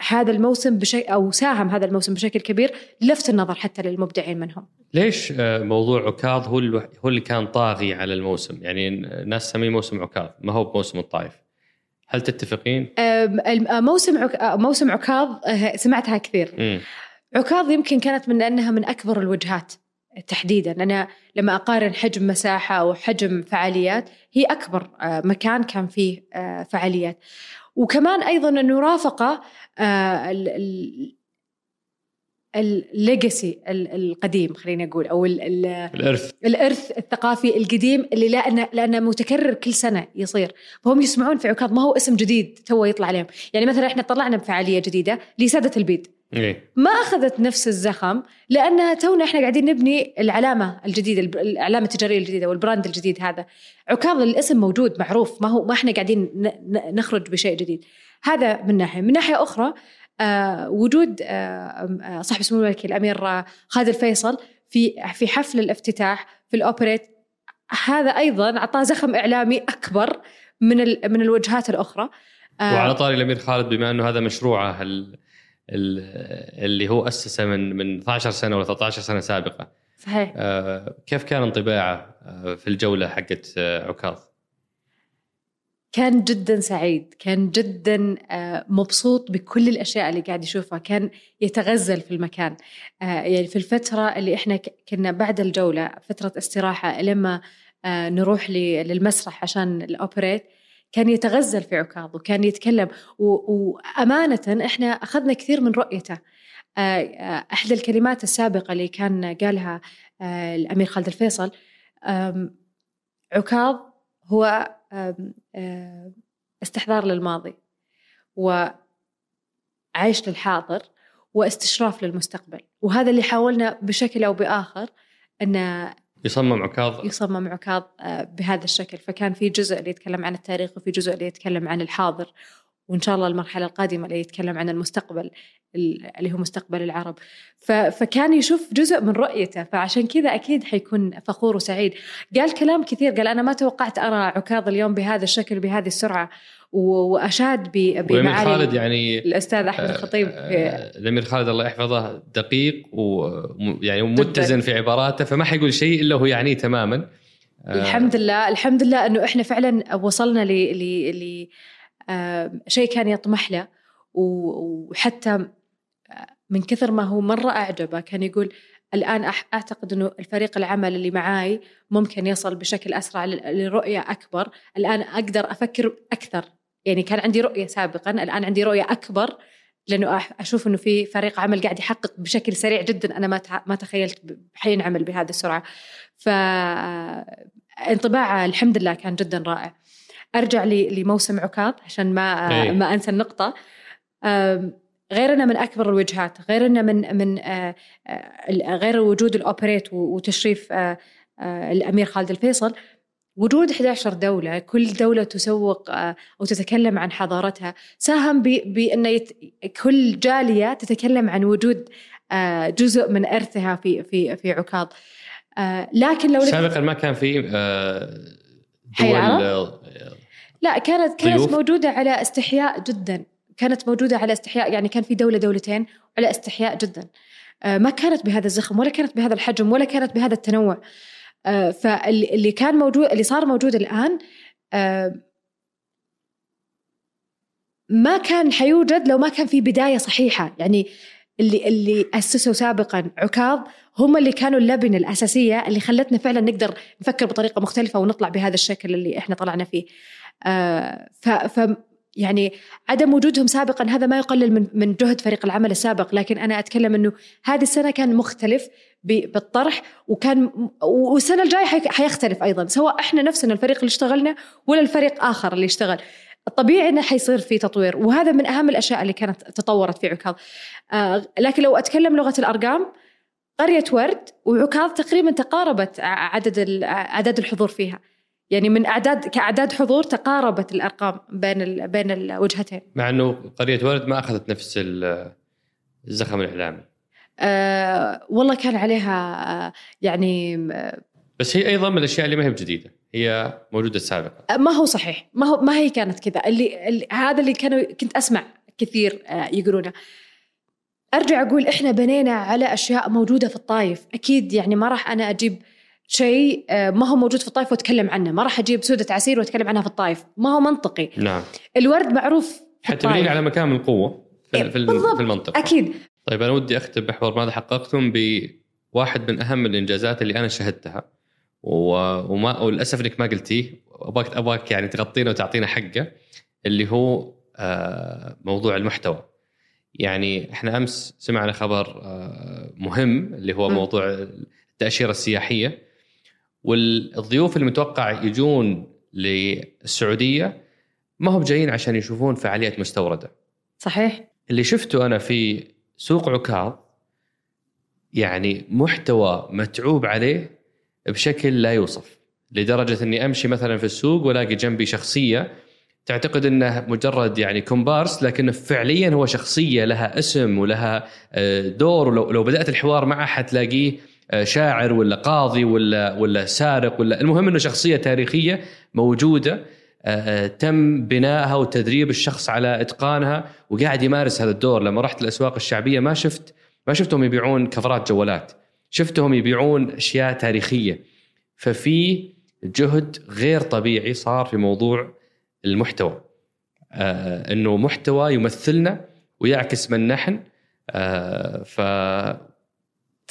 هذا الموسم بشيء أو ساهم هذا الموسم بشكل كبير لفت النظر حتى للمبدعين منهم. ليش آه، موضوع عكاظ هو هو اللي كان طاغي على الموسم؟ يعني الناس تسميه موسم عكاظ ما هو بموسم الطائف. هل تتفقين؟ آه، موسم عك... آه، موسم عكاظ سمعتها كثير. مم. عكاظ يمكن كانت من أنها من أكبر الوجهات تحديدا. أنا لما أقارن حجم مساحة أو حجم فعاليات هي أكبر مكان كان فيه فعاليات. وكمان أيضا إنه رافق آه، ال- ال- الليجاسي ال- القديم خلينا نقول أو ال- ال- الإرث. الإرث الثقافي القديم اللي لأنه لأنه متكرر كل سنة يصير. فهم يسمعون في عكاظ ما هو اسم جديد تو يطلع عليهم. يعني مثلا إحنا طلعنا بفعالية جديدة لسادة البيد إيه. ما أخذت نفس الزخم لأنها تونا إحنا قاعدين نبني العلامة الجديدة العلامة التجارية الجديدة وال brand الجديد هذا. عكاظ الاسم موجود معروف ما هو ما إحنا قاعدين نخرج بشيء جديد. هذا من ناحية. من ناحية أخرى آه وجود آه آه، صاحب السمو الملكي الأمير آه، خالد الفيصل في في حفل الافتتاح في الأوبريت هذا أيضا أعطاه زخم إعلامي أكبر من من الوجهات الأخرى. آه، وعلى طاري الأمير خالد بما أنه هذا مشروعه ال- اللي هو اسسه من من 12 سنة ولا 13 سنة سابقة. صحيح. آه، كيف كان انطباعه آه، في الجولة حقت آه، عكاظ؟ كان جدا سعيد كان جدا آه، مبسوط بكل الأشياء اللي قاعد يشوفها. كان يتغزل في المكان. يعني في الفترة اللي إحنا كنا بعد الجولة فترة استراحة لما نروح للمسرح عشان الأوبريت كان يتغزل في عكاظ وكان يتكلم. و- وامانه إحنا أخذنا كثير من رؤيته. آه، آه، إحدى الكلمات السابقة اللي كان قالها آه، الأمير خالد الفيصل عكاظ هو استحضار للماضي وعيش للحاضر واستشراف للمستقبل. وهذا اللي حاولنا بشكل أو بآخر أن يصمم عكاظ. يصمم عكاظ آه، بهذا الشكل. فكان في جزء اللي يتكلم عن التاريخ وفي جزء اللي يتكلم عن الحاضر. وإن شاء الله المرحلة القادمة اللي يتكلم عن المستقبل اللي هو مستقبل العرب. فكان يشوف جزء من رؤيته. فعشان كذا أكيد حيكون فخور وسعيد. قال كلام كثير قال أنا ما توقعت أرى عكاظ اليوم بهذا الشكل بهذه السرعة. وأشاد بمعالي خالد يعني الأستاذ أحمد آه، الخطيب آه، الأمير خالد الله يحفظه دقيق ويعني متزن في عباراته فما حيقول شيء إلا هو يعنيه تماما. آه، الحمد لله الحمد لله إنه إحنا فعلا وصلنا ل ل شيء كان يطمح له. وحتى من كثر ما هو مرة أعجبه كان يقول الآن أعتقد أنه الفريق العمل اللي معاي ممكن يصل بشكل أسرع لرؤية أكبر. الآن أقدر أفكر أكثر. يعني كان عندي رؤية سابقا الآن عندي رؤية أكبر لأنه أشوف أنه في فريق عمل قاعد يحقق بشكل سريع جدا أنا ما ما تخيلت حينعمل بهذه السرعة. فانطباع الحمد لله كان جدا رائع. أرجع لموسم عكاظ عشان ما أيه. ما أنسى النقطة. غير انه من أكبر الوجهات غير انه من من آه، آه، غير وجود الأوبريت وتشريف آه، الأمير خالد الفيصل وجود 11 دولة كل دولة تسوق أو تتكلم عن حضارتها ساهم بأن يت... كل جالية تتكلم عن وجود جزء من إرثها في في في عكاظ. لكن لو سابقا ما كان في دول لا كانت كانت موجودة على استحياء جدا. كانت موجودة على استحياء يعني كان في دولة دولتين على استحياء جدا. آه، ما كانت بهذا الزخم ولا كانت بهذا الحجم ولا كانت بهذا التنوع. آه، فاللي كان موجود اللي صار موجود الآن آه، ما كان حيوجد لو ما كان في بداية صحيحة يعني اللي اللي أسسوا سابقا عكاظ هم اللي كانوا اللبنه الأساسية اللي خلتنا فعلا نقدر نفكر بطريقة مختلفة ونطلع بهذا الشكل اللي إحنا طلعنا فيه. آه ف يعني عدم وجودهم سابقا هذا ما يقلل من من جهد فريق العمل السابق. لكن أنا أتكلم إنه هذه السنة كان مختلف بالطرح وكان والسنة الجاية حيختلف أيضا. سواء إحنا نفسنا الفريق اللي اشتغلنا ولا الفريق آخر اللي اشتغل. الطبيعي إنه حيصير في تطوير وهذا من أهم الأشياء اللي كانت تطورت في عكاظ. آه لكن لو أتكلم لغة الأرقام قرية ورد وعكاظ تقريبا تقاربت عدد اعداد الحضور فيها. يعني من أعداد كأعداد حضور تقاربت الأرقام بين ال بين الوجهتين. مع إنه قرية ورد ما أخذت نفس الزخم الإعلامي. أه والله كان عليها آه، يعني آه، بس هي أيضا من الأشياء اللي ما هي بجديدة. هي موجودة سابقا آه، ما هو صحيح. ما هو ما هي كانت كذا. اللي, اللي هذا اللي كانوا كنت أسمع كثير يقولونه. أرجع أقول إحنا بنينا على أشياء موجودة في الطايف أكيد يعني ما راح أنا أجيب شيء آه، ما هو موجود في الطائف واتكلم عنه. ما راح أجيب سودة عسير وأتكلم عنها في الطائف. ما هو منطقي. نعم. الورد معروف حتبنين على مكان من القوة في, إيه، في, في المنطقة. أكيد. طيب أنا ودي أختم بحوار ماذا حققتم بواحد من أهم الإنجازات اللي أنا شهدتها. وما وللأسف إنك ما قلتيه. ابغاك أبغاك يعني تغطينا وتعطينا حقه اللي هو آه، موضوع المحتوى. يعني إحنا أمس سمعنا خبر آه، مهم اللي هو موضوع التأشيرة السياحية. والضيوف اللي متوقع يجون للسعودية ما هم جايين عشان يشوفون فعاليات مستورده. صحيح. اللي شفته أنا في سوق عكاظ يعني محتوى متعوب عليه بشكل لا يوصف لدرجة إني أمشي مثلا في السوق وألاقي جنبي شخصية تعتقد إنه مجرد يعني كومبارس لكنه فعليا هو شخصية لها اسم ولها آه، دور ولو لو بدأت الحوار معه حتلاقيه شاعر ولا قاضي ولا ولا سارق ولا المهم إنه شخصية تاريخية موجودة آه، آه، تم بنائها وتدريب الشخص على إتقانها وقاعد يمارس هذا الدور. لما رحت الأسواق الشعبية ما شفت ما شفتهم يبيعون كفرات جوالات شفتهم يبيعون أشياء تاريخية. ففي جهد غير طبيعي صار في موضوع المحتوى. إنه محتوى يمثلنا ويعكس من نحن. ف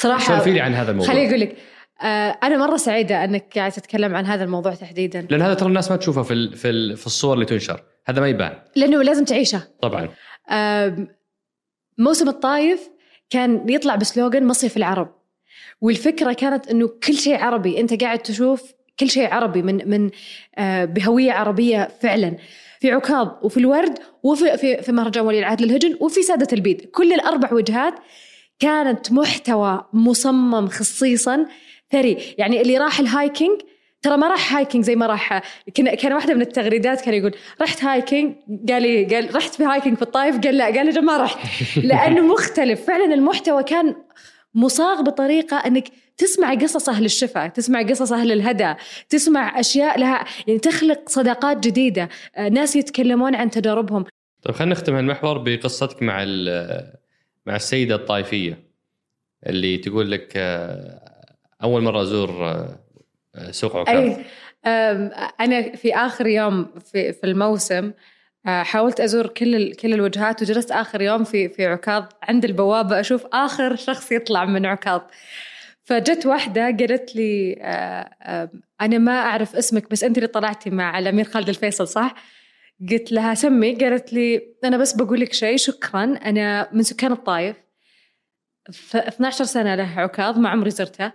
صراحة سولفي لي عن هذا الموضوع. خليني أقول لك آه أنا مرة سعيدة أنك قاعد تتكلم عن هذا الموضوع تحديدا. لأن هذا ترى الناس ما تشوفه في في في الصور اللي تنشر. هذا ما يبان. لأنه لازم تعيشه. طبعا. موسم الطايف كان يطلع بسلوغن مصيف العرب. والفكرة كانت إنه كل شيء عربي. أنت قاعد تشوف كل شيء عربي من من آه بهوية عربية فعلا. في عكاظ وفي الورد وفي في, في مهرجان ولي العهد للهجن وفي سادة البيد. كل الأربع وجهات كانت محتوى مصمم خصيصا. ثري يعني اللي راح ال hiking ترى ما راح hiking زي ما راح كان كان واحدة من التغريدات كان يقول رحت hiking؟ قال لي قال رحت في hiking في الطايف قال لا قال لي ما رحت. لأنه مختلف. فعلا المحتوى كان مصاغ بطريقة إنك تسمع قصص أهل الشفا، تسمع قصص أهل الهدى، تسمع أشياء لها يعني تخلق صداقات جديدة، آه، ناس يتكلمون عن تجاربهم. طيب خلينا نختم هالمحور بقصتك مع مع السيدة الطائفية اللي تقول لك آه، أول مرة أزور آه، سوق عكاظ. أي أنا في آخر يوم في في الموسم حاولت أزور كل كل الوجهات وجلست آخر يوم في في عكاظ عند البوابة أشوف آخر شخص يطلع من عكاظ فجت واحدة قالت لي أنا ما أعرف اسمك بس أنت اللي طلعتي مع الأمير خالد الفيصل صح؟ قلت لها سمي. قالت لي أنا بس بقول لك شيء شكرا. أنا من سكان الطايف ف 12 سنة له عكاظ ما عمري زرته.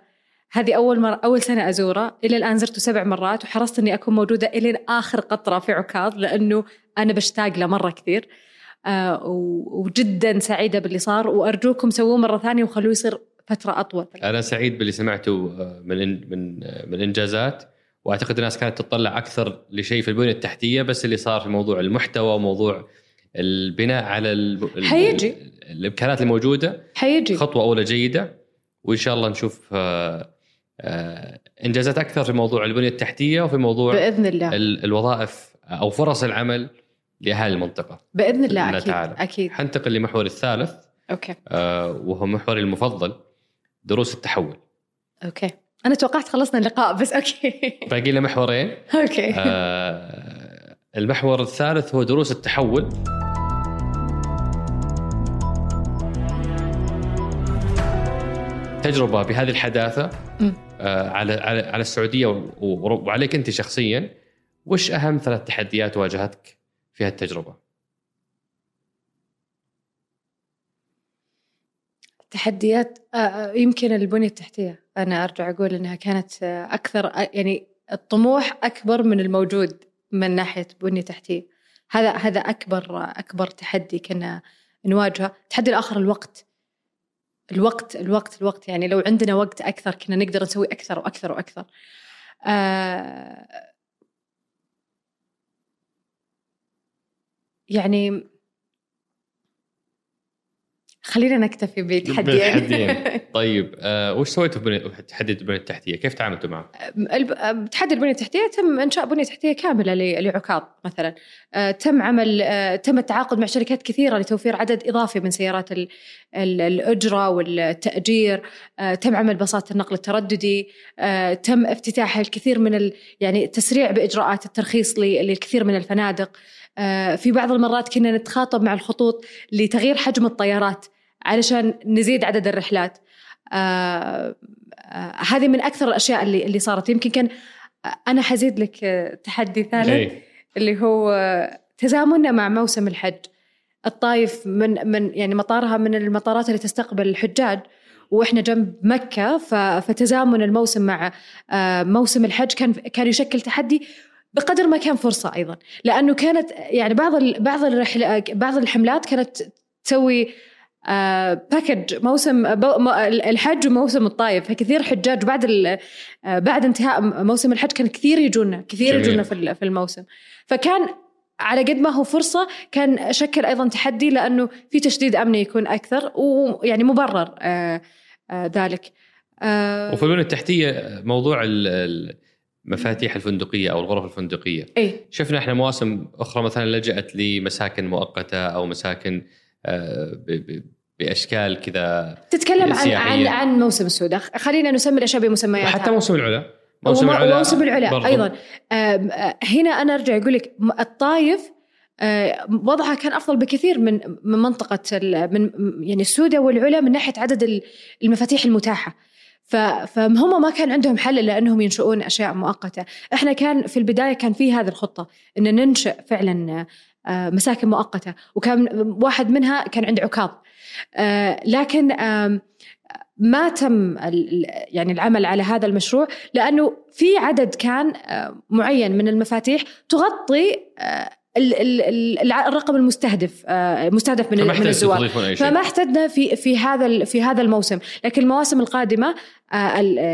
هذه أول مرة أول سنة أزوره. إلى الآن زرته سبع مرات وحرصت إني أكون موجودة إلى آخر قطرة في عكاظ لأنه أنا بشتاق له مرة كثير. آه وجدا سعيدة باللي صار وأرجوكم سووه مرة ثانية وخلوه يصير فترة أطول. أنا سعيد باللي سمعته آه، من من آه، من إنجازات. وأعتقد الناس كانت تطلع أكثر لشيء في البنية التحتية بس اللي صار في موضوع المحتوى وموضوع البناء على. حيجي. الامكانيات الموجودة. حيجي. خطوة أولى جيدة. وإن شاء الله نشوف آه، إنجازات أكثر في موضوع البنية التحتية وفي موضوع بإذن الله. الوظائف أو فرص العمل لاهالي المنطقة. بإذن الله أكيد تعالى. أكيد. حنتقل لمحور الثالث. okay. آه وهو محوري المفضل دروس التحول. okay. أنا توقعت خلصنا اللقاء بس أوكي. باقي لنا محورين. okay. آه المحور الثالث هو دروس التحول. تجربة بهذه الحداثة آه على على على السعودية وعليك أنت شخصيا. وش أهم ثلاث تحديات واجهتك في هالتجربه؟ تحديات آه، آه، يمكن البنية التحتية. أنا أرجع أقول إنها كانت آه، أكثر يعني الطموح أكبر من الموجود من ناحية بنية تحتية. هذا هذا أكبر أكبر تحدي كنا نواجهه. التحدي الآخر الوقت. الوقت الوقت الوقت. يعني لو عندنا وقت أكثر كنا نقدر نسوي أكثر وأكثر وأكثر. آه يعني خلينا نكتفي بتحديين طيب آه وش سويتوا في تحدي البنيه التحتيه؟ كيف تعاملتوا معه؟ تحدي البنية التحتية تم إنشاء بنية تحتية كاملة لعكاظ مثلا. آه تم عمل آه تم التعاقد مع شركات كثيرة لتوفير عدد إضافي من سيارات ال ال الأجرة والتأجير. آه تم عمل باصات النقل الترددي. آه تم افتتاح الكثير من ال يعني تسريع بإجراءات الترخيص للكثير من الفنادق. آه، في بعض المرات كنا نتخاطب مع الخطوط لتغيير حجم الطيارات. علشان نزيد عدد الرحلات. آه آه هذه من أكثر الأشياء اللي اللي صارت. يمكن كان أنا حزيد لك تحدي ثالث إيه. اللي هو تزامننا مع موسم الحج. الطايف من من يعني مطارها من المطارات اللي تستقبل الحجاج وإحنا جنب مكة فتزامن الموسم مع آه، موسم الحج كان كان يشكل تحدي بقدر ما كان فرصة أيضا. لأنه كانت يعني بعض بعض الرحلة بعض الحملات كانت تسوي باكج آه، موسم الحج وموسم الطايف فكثير حجاج بعد آه، بعد انتهاء موسم الحج كان كثير يجونا كثير يجونا في الموسم. فكان على قد ما هو فرصة كان شكل أيضا تحدي لأنه في تشديد أمني يكون أكثر ويعني مبرر آه، ذلك. وفي البنية التحتية موضوع المفاتيح الفندقية أو الغرف الفندقية. إيه؟ شفنا إحنا مواسم أخرى مثلا لجأت لمساكن مؤقتة أو مساكن بأشكال كذا تتكلم عن عن عن موسم السوداء خلينا نسمي الأشياء بمسمياتها. حتى موسم العلا. موسم العلا موسم العلا أيضا. هنا أنا أرجع أقول لك الطايف وضعها كان أفضل بكثير من من منطقة من يعني السوداء والعلا من ناحية عدد المفاتيح المتاحة. فهم ما كان عندهم حل إلا أنهم ينشؤون أشياء مؤقتة، إحنا كان في البداية كان في هذه الخطة إن ننشئ فعلا آه، مساكن مؤقتة. وكان واحد منها كان عند عكاظ آه، لكن ما تم يعني العمل على هذا المشروع لأنه في عدد كان آه، معين من المفاتيح تغطي الرقم المستهدف مستهدف من من الزوار. فما احتجنا في في هذا في هذا الموسم. لكن المواسم القادمة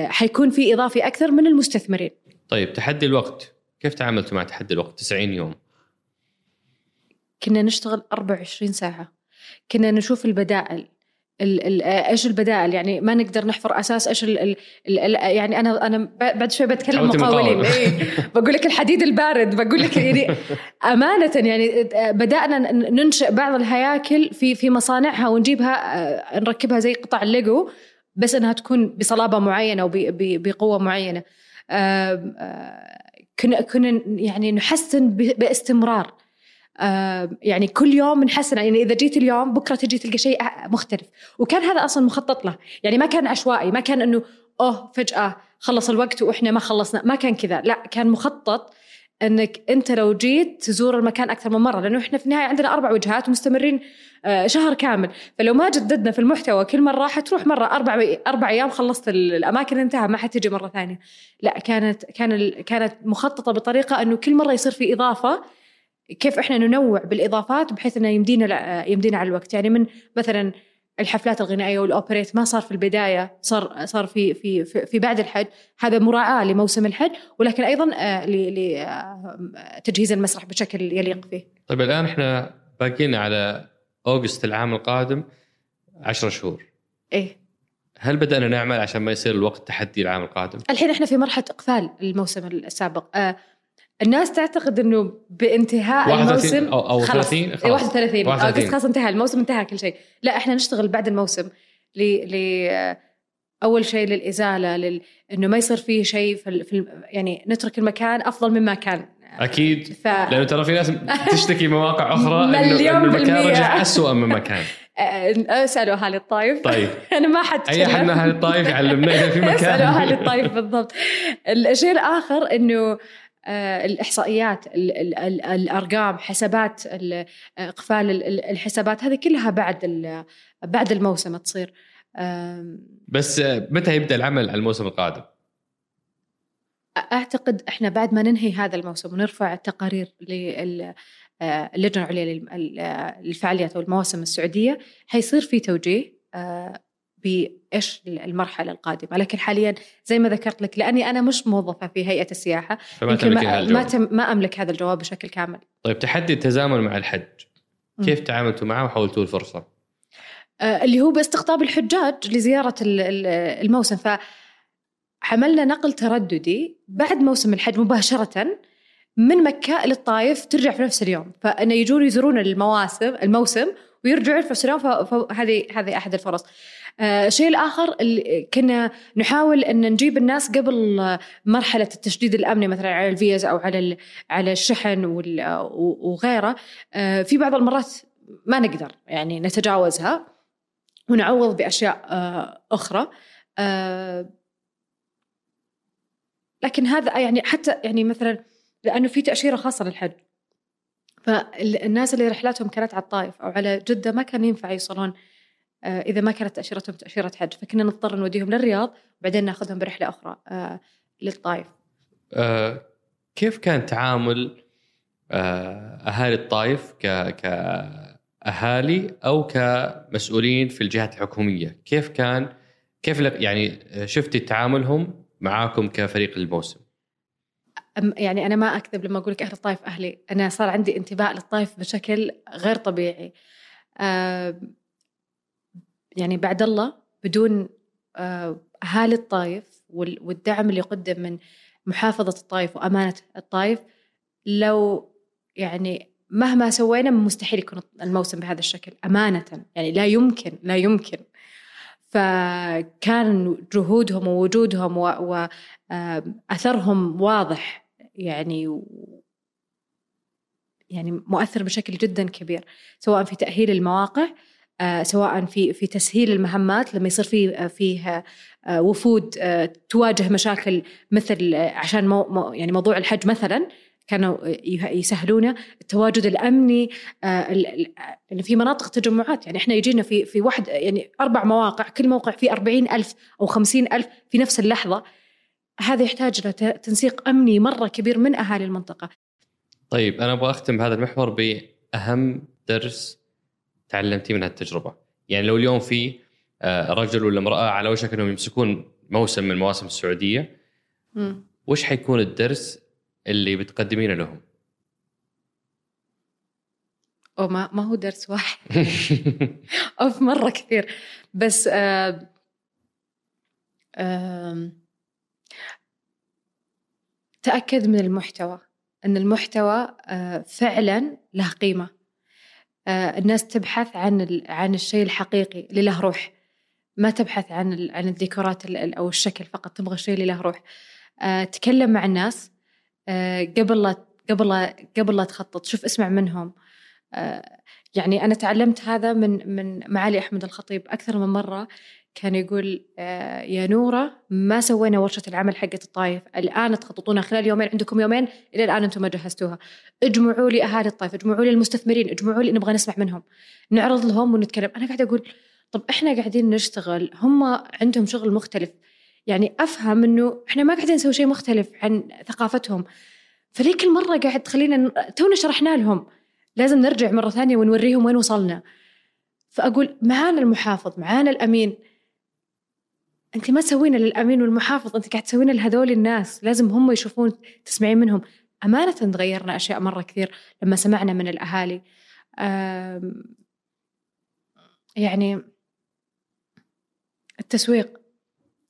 حيكون في اضافي أكثر من المستثمرين. طيب تحدي الوقت. كيف تعاملتوا مع تحدي الوقت؟ 90 يوم. كنا نشتغل 24 ساعة. كنا نشوف البدائل ال ال إيش البدائل؟ يعني ما نقدر نحفر أساس إيش يعني أنا أنا بعد شوي بتكلم مقاولين. إيه. بقول لك الحديد البارد بقول لك يعني أمانة يعني بدأنا ننشئ بعض الهياكل في في مصانعها ونجيبها آه، نركبها زي قطع الليجو بس إنها تكون بصلابة معينة وبقوه معينة. آه، كنا كنا يعني نحسن باستمرار. يعني كل يوم نحسن يعني إذا جيت اليوم بكرة تجي تلقى شيء مختلف. وكان هذا أصلا مخطط له. يعني ما كان عشوائي ما كان إنه أوه فجأة خلص الوقت وإحنا ما خلصنا ما كان كذا. لا كان مخطط إنك أنت لو جيت تزور المكان أكثر من مرة. لأنه إحنا في النهاية عندنا أربع وجهات مستمرين آه، شهر كامل. فلو ما جددنا في المحتوى كل مرة حتروح مرة أربع أربع أيام خلصت ال- الأماكن انتهى ما حتجي مرة ثانية. لا كانت كان كانت مخططة بطريقة إنه كل مرة يصير في إضافة كيف إحنا ننوع بالإضافات بحيث إنه يمدينا يمدينا على الوقت. يعني من مثلا الحفلات الغنائية والأوبريت ما صار في البداية صار صار في في في, بعد الحج. هذا مراعاة لموسم الحج ولكن أيضا آه، ل- ل- آه، تجهيز المسرح بشكل يليق فيه. طيب الآن إحنا باقيين على أوغست العام القادم 10 شهور. إيه. هل بدأنا نعمل عشان ما يصير الوقت تحدي العام القادم؟ الحين إحنا في مرحلة إقفال الموسم السابق. آه الناس تعتقد إنه بانتهاء 31 الموسم أو- أو خلاص. 30 إيه، خلاص. 31 31. اغسطس خلاص انتهى الموسم انتهى كل شيء. لا إحنا نشتغل بعد الموسم. ل ل أول شيء للإزالة لل... إنه ما يصير فيه شيء في, ال... في ال... يعني نترك المكان أفضل مما كان. أكيد. ف لأنه ترى في ناس تشتكي مواقع أخرى انه المكان. رجع اسوء مما كان. آه، أسألوا أهالي الطايف. طيب. أنا ما حد أي احد من أهل الطايف يعلمنا إذا في أسألوا أهل مكان الطايف بالضبط. الشيء الآخر إنه الإحصائيات ال- ال- ال- الأرقام حسابات ال- إقفال ال- ال- الحسابات هذه كلها بعد بعد الموسم تصير بس آه، متى يبدأ العمل على الموسم القادم؟ أعتقد إحنا بعد ما ننهي هذا الموسم ونرفع التقارير آه، اللجنة العليا آه، للفعاليات والمواسم السعودية حيصير في توجيه آه، بإيش المرحلة القادمة. لكن حاليا زي ما ذكرت لك لأني أنا مش موظفة في هيئة السياحة فما تملكي ما, تم ما أملك هذا الجواب بشكل كامل. طيب تحدي التزامن مع الحج. كيف تعاملتوا معه وحولتوه الفرصة؟ آه، اللي هو باستقطاب الحجاج لزيارة ال- ال- الموسم. فعملنا نقل ترددي بعد موسم الحج مباشرة من مكة للطايف ترجع في نفس اليوم. فانه يجون يزورون المواسم الموسم ويرجعون في نفس اليوم. ف- فهذه هذه أحد الفرص. آه، الشيء الآخر اللي كنا نحاول أن نجيب الناس قبل آه، مرحلة التشديد الأمني مثلا على الفيز أو على على الشحن وغيره. آه، في بعض المرات ما نقدر يعني نتجاوزها ونعوض بأشياء آه، أخرى. آه، لكن هذا يعني حتى يعني مثلا لأنه في تأشيرة خاصة للحج. فالناس اللي رحلاتهم كانت على الطائف أو على جدة ما كان ينفع يوصلون آه، إذا ما كانت تأشيرتهم تأشيرة حج فكنا نضطر نوديهم للرياض وبعدين ناخذهم برحلة أخرى آه، للطائف آه كيف كان تعامل آه أهالي الطايف ك كأهالي أو كمسؤولين في الجهات الحكومية؟ كيف كان كيف لك- يعني شفتي تعاملهم معاكم كفريق الموسم؟ يعني أنا ما أكذب لما أقول لك أهل الطائف أهلي أنا صار عندي انتماء للطائف بشكل غير طبيعي آه، يعني بعد الله بدون آه، أهالي الطائف وال- والدعم اللي يقدم من محافظة الطائف وأمانة الطائف لو يعني مهما سوينا مستحيل يكون الموسم بهذا الشكل أمانة يعني لا يمكن لا يمكن. فكان جهودهم ووجودهم و, و آه، واضح يعني يعني مؤثر بشكل جدا كبير سواء في تأهيل المواقع سواء في في تسهيل المهمات لما يصير في آه، فيه آه، وفود آه، تواجه مشاكل مثل آه، عشان مو يعني موضوع الحج مثلا كانوا يسهلونه التواجد الأمني آه، ال- ال- لأن في مناطق تجمعات يعني إحنا يجينا في في واحد يعني أربع مواقع كل موقع فيه أربعين ألف أو خمسين ألف في نفس اللحظة هذا يحتاج له ت- تنسيق أمني مرة كبير من أهالي المنطقة. طيب أنا أبغى أختم بهذا المحور بأهم درس تعلمتيه من هالتجربة. يعني لو اليوم في آه، رجل ولا امرأة على وشك إنهم يمسكون موسم من المواسم السعودية وش حيكون الدرس اللي بتقدمينه لهم؟ أو ما ما هو درس واحد. أوف مرة كثير. بس آه آه تأكد من المحتوى. أن المحتوى آه فعلا له قيمة. الناس تبحث عن عن الشيء الحقيقي اللي له روح. ما تبحث عن عن الديكورات أو الشكل فقط تبغى الشيء اللي له روح. آه تكلم مع الناس. آه قبل قبل قبل لا تخطط شوف اسمع منهم. آه يعني أنا تعلمت هذا من من معالي أحمد الخطيب أكثر من مرة. كان يقول آه يا نورة ما سوينا ورشة العمل حقت الطايف. الآن تخططونها خلال يومين عندكم يومين إلى الآن أنتم ما جهزتوها. اجمعوا لي أهالي الطايف اجمعوا لي المستثمرين اجمعوا لي نبغى نسمع منهم. نعرض لهم ونتكلم. أنا قاعدة أقول طب إحنا قاعدين نشتغل هم عندهم شغل مختلف. يعني أفهم إنه إحنا ما قاعدين نسوي شيء مختلف عن ثقافتهم. فليه كل مرة قاعد تخلينا تونا شرحنا لهم. لازم نرجع مرة ثانية ونوريهم وين وصلنا. فأقول معانا المحافظ معانا الأمين. أنت ما تسوينا للأمين والمحافظ أنت قاعد تسوينا لهذول الناس. لازم هم يشوفون تسمعين منهم. أمانة تغيرنا أشياء مرة كثير لما سمعنا من الأهالي. يعني التسويق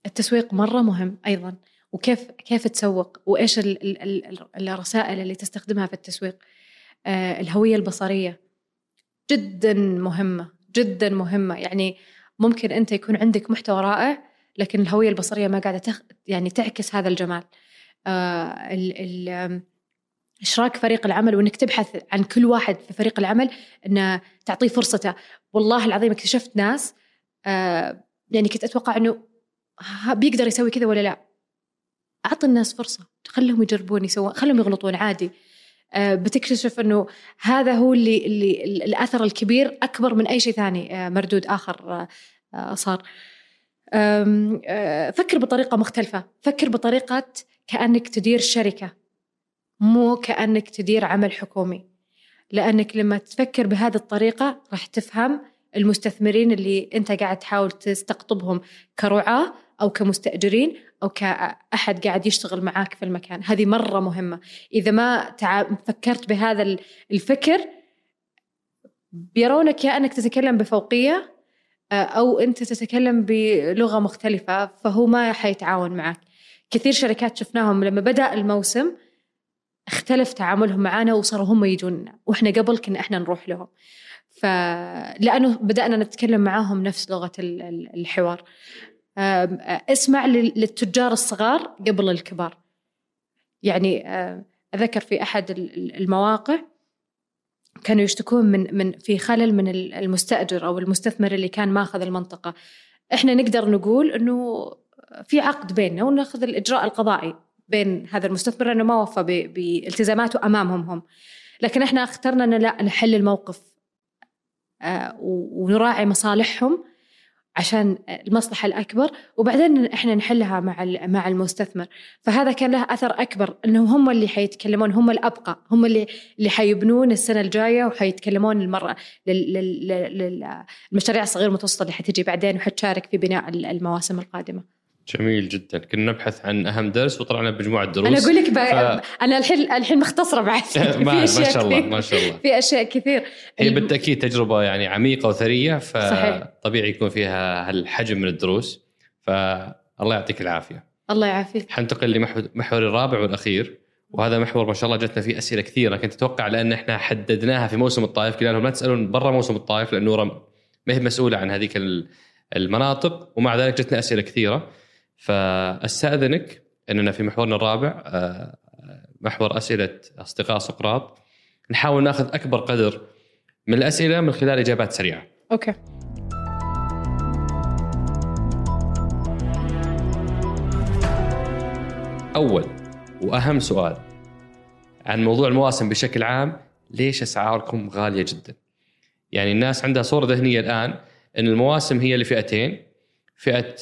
التسويق مرة مهم أيضا. وكيف كيف تسوق؟ وإيش الرسائل اللي تستخدمها في التسويق؟ آه الهوية البصرية جدا مهمة جدا مهمة. يعني ممكن أنت يكون عندك محتوى رائع لكن الهوية البصرية ما قاعدة تخ... يعني تعكس هذا الجمال. آه ال... إشراك فريق العمل وإنك تبحث عن كل واحد في فريق العمل إنه تعطيه فرصته. والله العظيم اكتشفت ناس آه يعني كنت أتوقع إنه بيقدر يسوي كذا ولا لا. أعطي الناس فرصة خلهم يجربون يسوون خلهم يغلطون عادي. آه بتكتشف إنه هذا هو اللي اللي الأثر الكبير أكبر من أي شيء ثاني آه مردود آخر آه صار. آه، فكر بطريقة مختلفة. فكر بطريقة كأنك تدير شركة مو كأنك تدير عمل حكومي. لأنك لما تفكر بهذه الطريقة راح تفهم المستثمرين اللي أنت قاعد تحاول تستقطبهم كرعاة أو كمستأجرين أو كأحد قاعد يشتغل معاك في المكان. هذه مرة مهمة. إذا ما. فكرت بهذا الفكر بيرونك يا انك تتكلم بفوقية آه، أو أنت تتكلم بلغة مختلفة فهو ما حيتعاون معك. كثير شركات شفناهم لما بدأ الموسم اختلف تعاملهم معنا وصاروا هم يجونا وإحنا قبل كنا إحنا نروح لهم. فلانه بدأنا نتكلم معاهم نفس لغة الحوار. اسمع للتجار الصغار قبل الكبار. يعني أذكر في أحد المواقع كانوا يشتكون من من في خلل من المستأجر أو المستثمر اللي كان ماخذ المنطقة. إحنا نقدر نقول إنه في عقد بيننا ونأخذ الإجراء القضائي بين هذا المستثمر انه ما وفى بالتزاماته أمامهم هم. لكن إحنا اخترنا ان لا نحل الموقف آه، ونراعي مصالحهم عشان المصلحة الأكبر وبعدين إحنا نحلها مع مع المستثمر. فهذا كان له أثر أكبر إنهم هم اللي حيتكلمون هم الأبقى هم اللي اللي حيبنون السنة الجاية وحيتكلمون المرة للمشاريع الصغيرة المتوسطه اللي حتجي بعدين وحتشارك في بناء المواسم القادمة. جميل جدا. كنا نبحث عن أهم درس وطلعنا بمجموعة دروس. أنا أقول لك ف... أنا الحين الحين مختصرة بعد. ما, شاء الله ما شاء الله. في أشياء كثير. هي بالتأكيد تجربة يعني عميقة وثرية فطبيعي يكون فيها هالحجم من الدروس. فالله يعطيك العافية. الله يعافيك. حنتقل لمحور الرابع والأخير. وهذا محور ما شاء الله جتنا فيه أسئلة كثيرة. كنت أتوقع لأن إحنا حددناها في موسم الطائف. قلنا لهم لا تسألون برا موسم الطائف لأن نوره ما هي مسؤولة عن هذيك المناطق. ومع ذلك جتنا أسئلة كثيرة. فأستأذنك أننا في محورنا الرابع آه، محور أسئلة أصدقاء سقراط نحاول نأخذ أكبر قدر من الأسئلة من خلال إجابات سريعة. أوكي. أول وأهم سؤال عن موضوع المواسم بشكل عام ليش أسعاركم غالية جدا؟ يعني الناس عندها صورة ذهنية الآن إن المواسم هي لفئتين فئة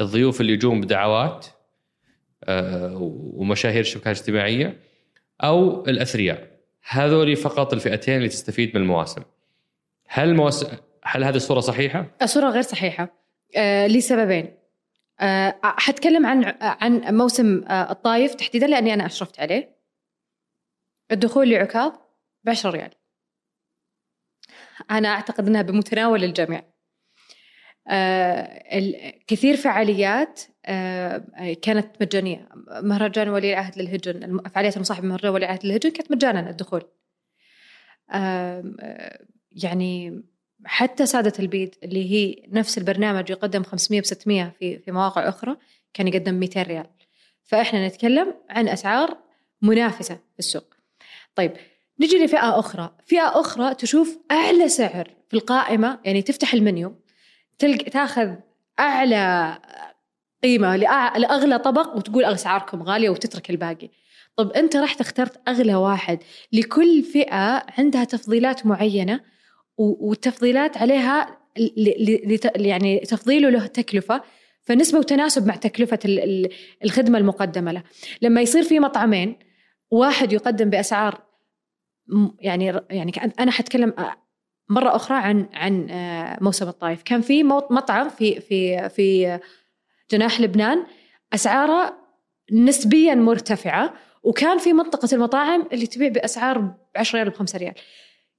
الضيوف اللي يجون بدعوات آه، ومشاهير الشبكات الاجتماعية أو الأثرياء. هذول فقط الفئتين اللي تستفيد من المواسم. هل موس... هل هذه الصورة صحيحة؟ الصورة غير صحيحة. آه لسببين. أه حتكلم عن عن موسم آه، الطايف تحديدا لأني أنا أشرفت عليه. الدخول لعكاظ ب 10 ريال. أنا أعتقد إنها بمتناول الجميع آه كثير فعاليات آه كانت مجانية. مهرجان ولي العهد للهجن فعاليات المصاحبة بمهرجان ولي العهد للهجن كانت مجانا الدخول. آه يعني حتى سادة البيد اللي هي نفس البرنامج يقدم 500 ب 600 في في مواقع أخرى كان يقدم 200 ريال. فإحنا نتكلم عن أسعار منافسة في السوق. طيب نجي لفئة أخرى. فئة أخرى تشوف أعلى سعر في القائمة يعني تفتح المنيو. تلقى تاخذ أعلى قيمة لأغلى طبق وتقول أسعاركم غالية وتترك الباقي. طب أنت رحت اخترت أغلى واحد لكل فئة عندها تفضيلات معينة والتفضيلات عليها يعني تفضيله له تكلفة فنسبة وتناسب مع تكلفة الخدمة المقدمة له. لما يصير في مطعمين واحد يقدم بأسعار يعني يعني أنا حتكلم مرة أخرى عن عن آه، موسم الطايف كان في مطعم في في في جناح لبنان أسعاره نسبيا مرتفعة وكان في منطقة المطاعم اللي تبيع بأسعار ب 10 ريال ب 5 ريال.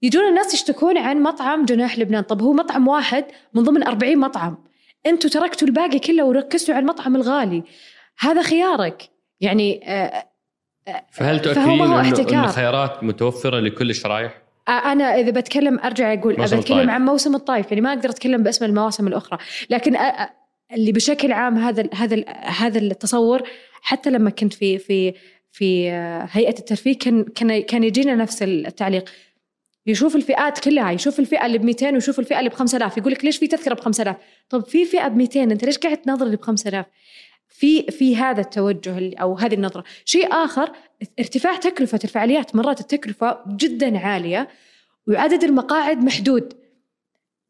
يجون الناس يشتكون عن مطعم جناح لبنان. طب هو مطعم واحد من ضمن 40 مطعم. أنتوا تركتوا الباقي كله وركزتوا على المطعم الغالي. هذا خيارك. يعني آه، آه، فهل تؤكدين إنه الخيارات متوفرة لكل الشرايح؟ آه، أنا إذا بتكلم أرجع أقول بتكلم الطائف. عن موسم الطايف يعني ما أقدر أتكلم باسم المواسم الأخرى. لكن اللي بشكل عام هذا هذا هذا التصور حتى لما كنت في في في هيئة الترفيه كان كان كان يجينا نفس التعليق. يشوف الفئات كلها يشوف الفئة اللي ب 200 ويشوف الفئة اللي ب 5000 يقول لك ليش في تذكرة ب 5000 طب في فئة ب 200 أنت ليش قاعد تناظر اللي ب 5000 في في هذا التوجه أو هذه النظرة شيء آخر ارتفاع تكلفة الفعاليات مرات التكلفة جدا عالية وعدد المقاعد محدود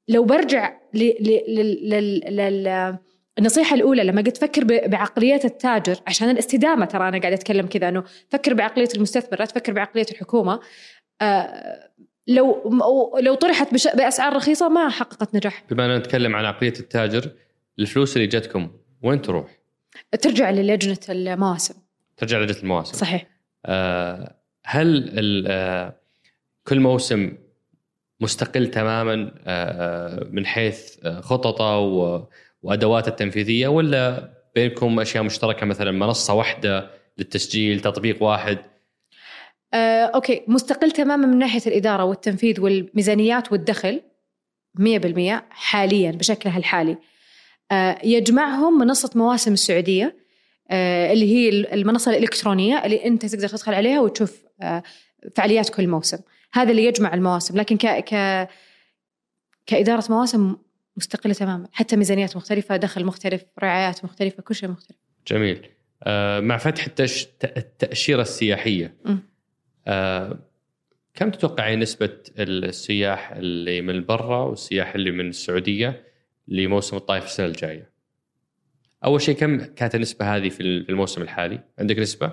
لو برجع للنصيحة الأولى لما قلت فكر بعقلية التاجر عشان الاستدامة ترى أنا قاعدة أتكلم كذا أنه فكر بعقلية المستثمر لا تفكر بعقلية الحكومة آه، لو لو طرحت بأسعار رخيصة ما حققت نجاح. بما اننا نتكلم عن عقلية التاجر، الفلوس اللي جتكم وين تروح؟ ترجع للجنة المواسم. ترجع لجنة المواسم. صحيح. آه هل آه كل موسم مستقل تماما آه من حيث آه، خططه وأدواته التنفيذية ولا بينكم أشياء مشتركة مثلا منصة واحدة للتسجيل، تطبيق واحد؟ آه، أوكي مستقل تماما من ناحية الإدارة والتنفيذ والميزانيات والدخل 100% حاليا بشكلها الحالي آه، يجمعهم منصة مواسم السعودية آه، اللي هي المنصة الإلكترونية اللي أنت تقدر تدخل عليها وتشوف آه، فعاليات كل موسم. هذا اللي يجمع المواسم. لكن ك, ك كإدارة مواسم مستقلة تماما. حتى ميزانيات مختلفة دخل مختلف رعايات مختلفة كل شيء مختلف. جميل. مع فتح التأشيرة السياحية. آه كم تتوقعين نسبة السياح اللي من برا والسياح اللي من السعودية؟ لموسم الطائف السنة الجاية؟ أول شيء كم كانت النسبة هذه في الموسم الحالي؟ عندك نسبة؟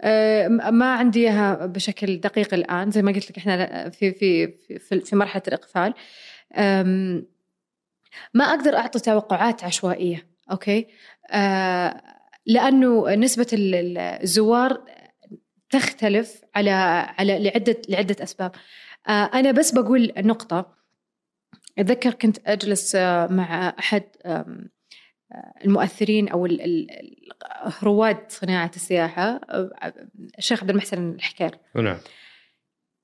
أه ما عندي إياها بشكل دقيق الآن زي ما قلت لك إحنا في في في, في مرحلة الإقفال ما أقدر أعطي توقعات عشوائية أوكي أه لأنه نسبة الزوار تختلف على على لعدة لعدة أسباب آه، أنا بس بقول نقطة أتذكر كنت أجلس آه، مع أحد آه، المؤثرين أو رواد صناعة السياحة الشيخ عبد المحسن الحكير. نعم.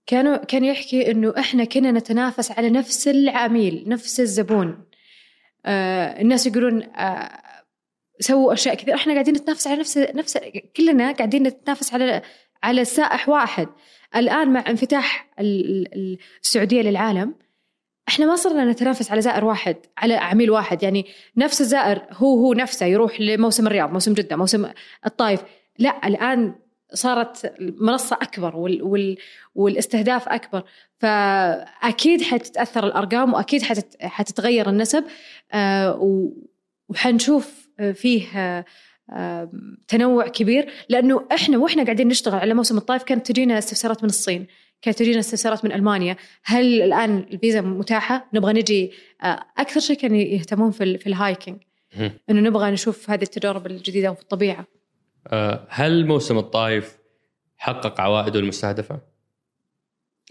كانوا كان يحكي إنه إحنا كنا نتنافس على نفس العميل نفس الزبون. الناس يقولون سووا أشياء كثير إحنا قاعدين نتنافس على نفس نفس كلنا قاعدين نتنافس على على سائح واحد. الآن مع انفتاح السعودية للعالم إحنا ما صرنا نتنافس على زائر واحد على عميل واحد. يعني نفس الزائر هو هو نفسه يروح لموسم الرياض موسم جدة موسم الطايف لا الآن صارت المنصة أكبر وال وال والاستهداف أكبر. فأكيد حتتأثر الأرقام وأكيد حتتغير النسب آه وحنشوف فيه تنوع كبير. لأنه إحنا وإحنا قاعدين نشتغل على موسم الطائف كانت تجينا استفسارات من الصين. كانت تجينا استفسارات من ألمانيا. هل الآن الفيزا متاحة؟ نبغى نجي. آه، أكثر شيء كانوا يهتمون في في الهايكنج. إنه نبغى نشوف هذه التجارب الجديدة في الطبيعة. آه، هل موسم الطايف حقق عوائده المستهدفة؟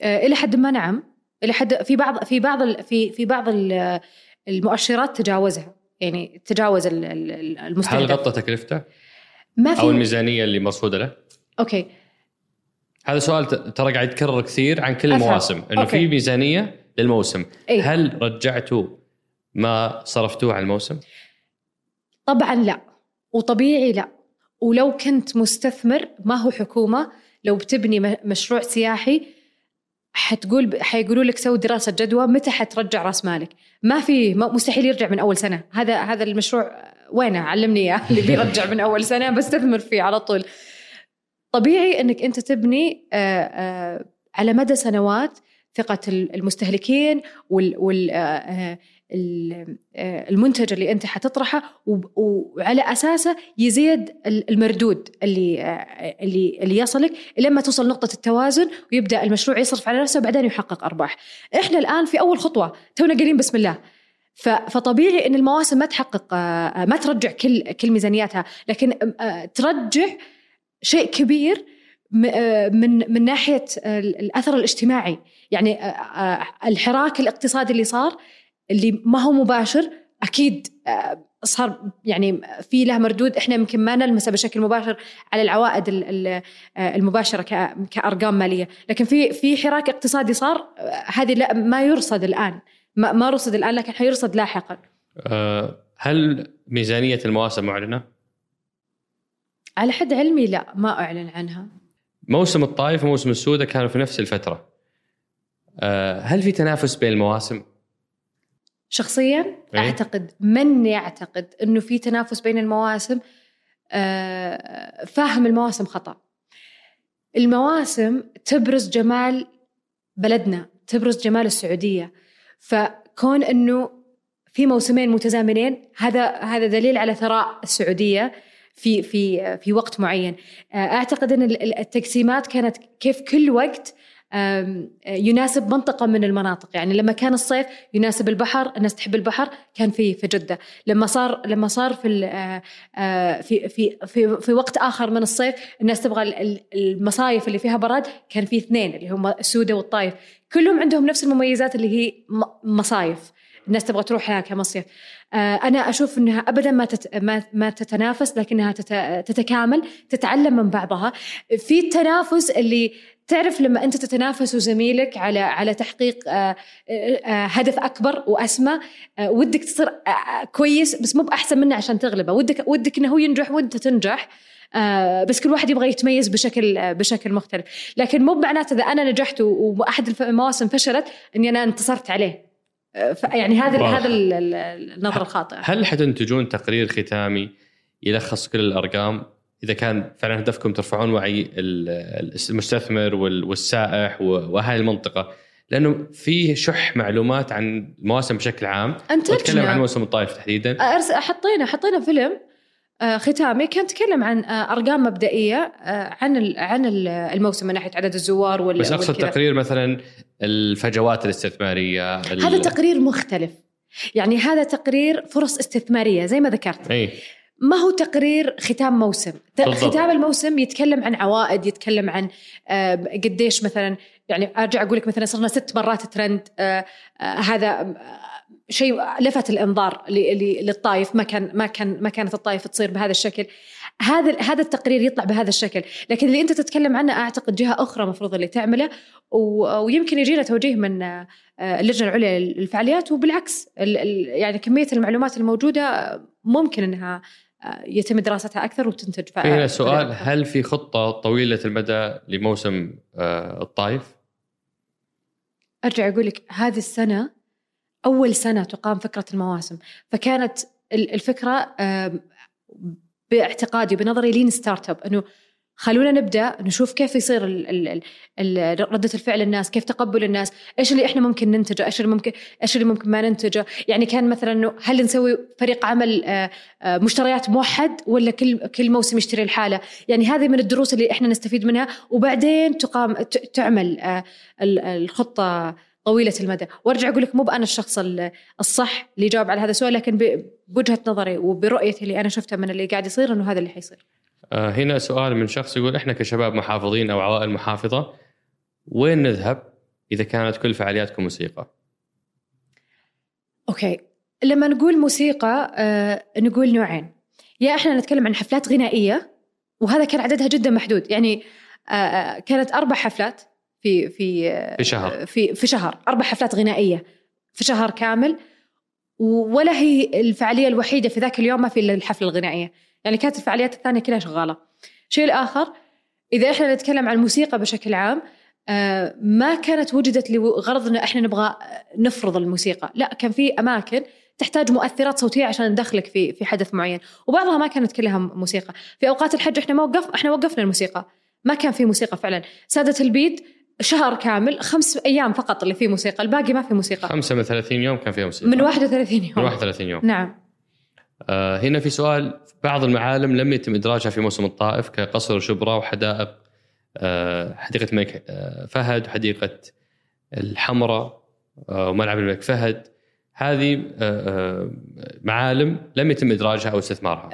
آه، إلى حد ما نعم. إلى حد في بعض في بعض في في بعض ال- المؤشرات تجاوزها. يعني تجاوز ال- ال- هل المستهدف غطى تكلفته؟ ما أو في الميزانية اللي مرصوده له؟ أوكي. هذا سؤال ترى قاعد يتكرر كثير عن كل. المواسم إنه. في ميزانية للموسم. اي هل رجعتوا ما صرفتوه على الموسم؟ طبعا لا. وطبيعي لا. ولو كنت مستثمر ما هو حكومة؟ لو بتبني مشروع سياحي حتقول حيقولوا لك سوي دراسة جدوى متى حترجع رأس مالك؟ ما في مستحيل يرجع من أول سنة. هذا هذا المشروع وينه؟ علمني إياه. اللي بيرجع من أول سنة بستثمر فيه على طول. طبيعي إنك أنت تبني آه، آه، على مدى سنوات ثقة المستهلكين وال آه، ال- المنتج اللي أنت حتطرحه وعلى أساسه يزيد ال- المردود اللي اللي اللي يصلك لما توصل نقطة التوازن ويبدأ المشروع يصرف على نفسه وبعدين يحقق أرباح. إحنا الآن في أول خطوة تونا قايلين بسم الله. فطبيعي إن المواسم ما تحقق ما ترجع كل كل ميزانياتها لكن ترجع شيء كبير آه، من من ناحية الأثر الاجتماعي. يعني آه، آه، الحراك الاقتصادي اللي صار اللي ما هو مباشر أكيد صار يعني في له مردود. إحنا يمكن ما نلمسه بشكل مباشر على العوائد ال- ال- المباشرة كأرقام مالية. لكن في في حراك اقتصادي صار هذه ما يرصد الآن. ما رصد الآن لكن حيرصد لاحقا. هل ميزانية المواسم معلنة؟ على حد علمي لا ما أعلن عنها موسم الطايف وموسم السودة كانوا في نفس الفترة. آه، هل في تنافس بين المواسم؟ شخصيا إيه؟ أعتقد من يعتقد إنه في تنافس بين المواسم آه، فاهم المواسم خطأ المواسم تبرز جمال بلدنا تبرز جمال السعودية فكون إنه في موسمين متزامنين هذا هذا دليل على ثراء السعودية في في في وقت معين. آه، أعتقد إن ال- ال- التقسيمات كانت كيف كل وقت يناسب منطقة من المناطق. يعني لما كان الصيف يناسب البحر الناس تحب البحر كان في في جدة. لما صار لما صار في آه، آه، في في في في وقت آخر من الصيف الناس تبغى ال- ال- المصايف اللي فيها برد كان في اثنين اللي هم السودة والطايف كلهم عندهم نفس المميزات اللي هي مصايف. الناس تبغى تروحها كمصيف آه، أنا أشوف إنها ابدا ما. ما تتنافس لكنها تت... تتكامل تتعلم من بعضها. في التنافس اللي تعرف لما أنت تتنافس وزميلك على على تحقيق آه، آه، هدف أكبر وأسمى ودك تصير كويس بس مو بأحسن منه عشان تغلبه. ودك ودك إنه هو ينجح وأنت تنجح بس كل واحد يبغى يتميز بشكل بشكل مختلف. لكن مو معناته إذا أنا نجحت وأحد المواسم فشلت إني أنا انتصرت عليه. آه، ف- يعني هذا. هذا ال- ال- النظره الخاطئه هل حتنتجون تقرير ختامي يلخص كل الأرقام؟ إذا كان فعلا هدفكم ترفعون وعي ال- المستثمر وال- والسائح واهالي المنطقة لأنه في شح معلومات عن المواسم بشكل عام. وأتكلم انتجنا عن موسم الطائف تحديدا. حطينا حطينا فيلم ختامي كان تكلم عن آه، أرقام مبدئية آه، عن عن ال- الموسم من ناحية عدد الزوار وال بس أقصد. تقرير مثلا الفجوات الاستثمارية ال- هذا تقرير مختلف يعني هذا تقرير فرص استثمارية زي ما ذكرت إي ما هو تقرير ختام موسم بالضبط. ختام الموسم يتكلم عن عوائد يتكلم عن آه، قديش مثلا يعني أرجع أقول لك مثلا صرنا ست مرات ترند آه، آه، هذا آه، شيء لفت الانظار ل- ل- للطايف ما كان ما كان ما كانت الطايف تصير بهذا الشكل هذا هذا التقرير يطلع بهذا الشكل لكن اللي انت تتكلم عنه أعتقد جهة أخرى مفروض اللي تعمله ويمكن يجينا توجيه من آه، اللجنة العليا للفعاليات وبالعكس ال- ال- يعني كمية المعلومات الموجودة ممكن إنها آه، يتم دراستها أكثر وتنتج في هنا سؤال. هل في خطة طويلة المدى لموسم آه، الطائف؟ أرجع أقول لك هذه السنة أول سنة تقام فكرة المواسم. فكانت ال- الفكرة آم، باعتقادي بنظري lean startup إنه خلونا نبدأ نشوف كيف يصير ال ال ال ردة الفعل الناس، كيف تقبل الناس، إيش اللي إحنا ممكن ننتجه، إيش اللي ممكن إيش اللي ممكن ما ننتجه، يعني كان مثلا إنه هل نسوي فريق عمل آه، آه، مشتريات موحد ولا كل كل موسم يشتري لحاله، يعني هذه من الدروس اللي إحنا نستفيد منها. وبعدين تقام تعمل آه، ال- الخطة طويلة المدى. وارجع أقول لك مو بأنا الشخص ال- الصح اللي يجاوب على هذا السؤال لكن بوجهة نظري وبرؤيتي اللي أنا شفتها من اللي قاعد يصير إنه هذا اللي حيصير. آه، هنا سؤال من شخص يقول إحنا كشباب محافظين أو عوائل محافظة وين نذهب إذا كانت كل فعالياتكم موسيقى؟ أوكي. لما نقول موسيقى آه نقول نوعين. يا إحنا نتكلم عن حفلات غنائية وهذا كان عددها جدا محدود. يعني آه، كانت أربع حفلات. في في آه، في شهر. في في شهر. أربع حفلات غنائية في شهر كامل ولا هي الفعالية الوحيدة في ذاك اليوم ما في إلا الحفلة الغنائية. يعني كانت الفعاليات الثانية كلها شغالة. الشيء الآخر إذا إحنا نتكلم عن الموسيقى بشكل عام آه، ما كانت وجدت لغرض ان إحنا نبغى نفرض الموسيقى. لا كان في أماكن تحتاج مؤثرات صوتية عشان ندخلك في في حدث معين. وبعضها ما كانت كلها موسيقى. في أوقات الحج إحنا ما وقف إحنا وقفنا الموسيقى. ما كان في موسيقى فعلا. سادة البيد شهر كامل خمس أيام فقط اللي فيه موسيقى الباقي ما في موسيقى. خمسة من 30 يوم كان فيها موسيقى. من 31 يوم. من 31 يوم. نعم. آه هنا في سؤال بعض المعالم لم يتم إدراجها في موسم الطائف كقصر شبرا وحدائق آه حديقة الملك آه فهد وحديقة الحمراء آه وملعب الملك فهد. هذه آه آه معالم لم يتم إدراجها أو استثمارها.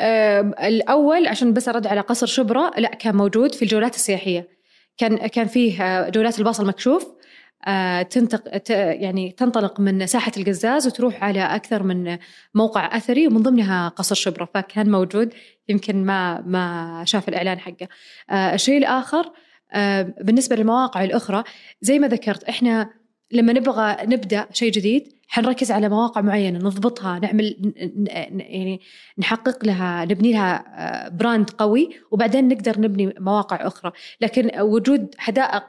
الأول عشان بس أرد على قصر شبرا لا كان موجود في الجولات السياحية. كان كان فيه آه، جولات الباص المكشوف آه، تنتق يعني تنطلق من ساحة القزاز وتروح على أكثر من موقع أثري ومن ضمنها قصر شبرا فكان موجود يمكن ما ما شاف الإعلان حقه. آه، الشيء الآخر آه، بالنسبة للمواقع الأخرى زي ما ذكرت إحنا لما نبغى نبدأ شيء جديد حنركز على مواقع معينة نضبطها نعمل يعني نحقق لها نبني لها آه، براند قوي وبعدين نقدر نبني مواقع أخرى. لكن وجود حدائق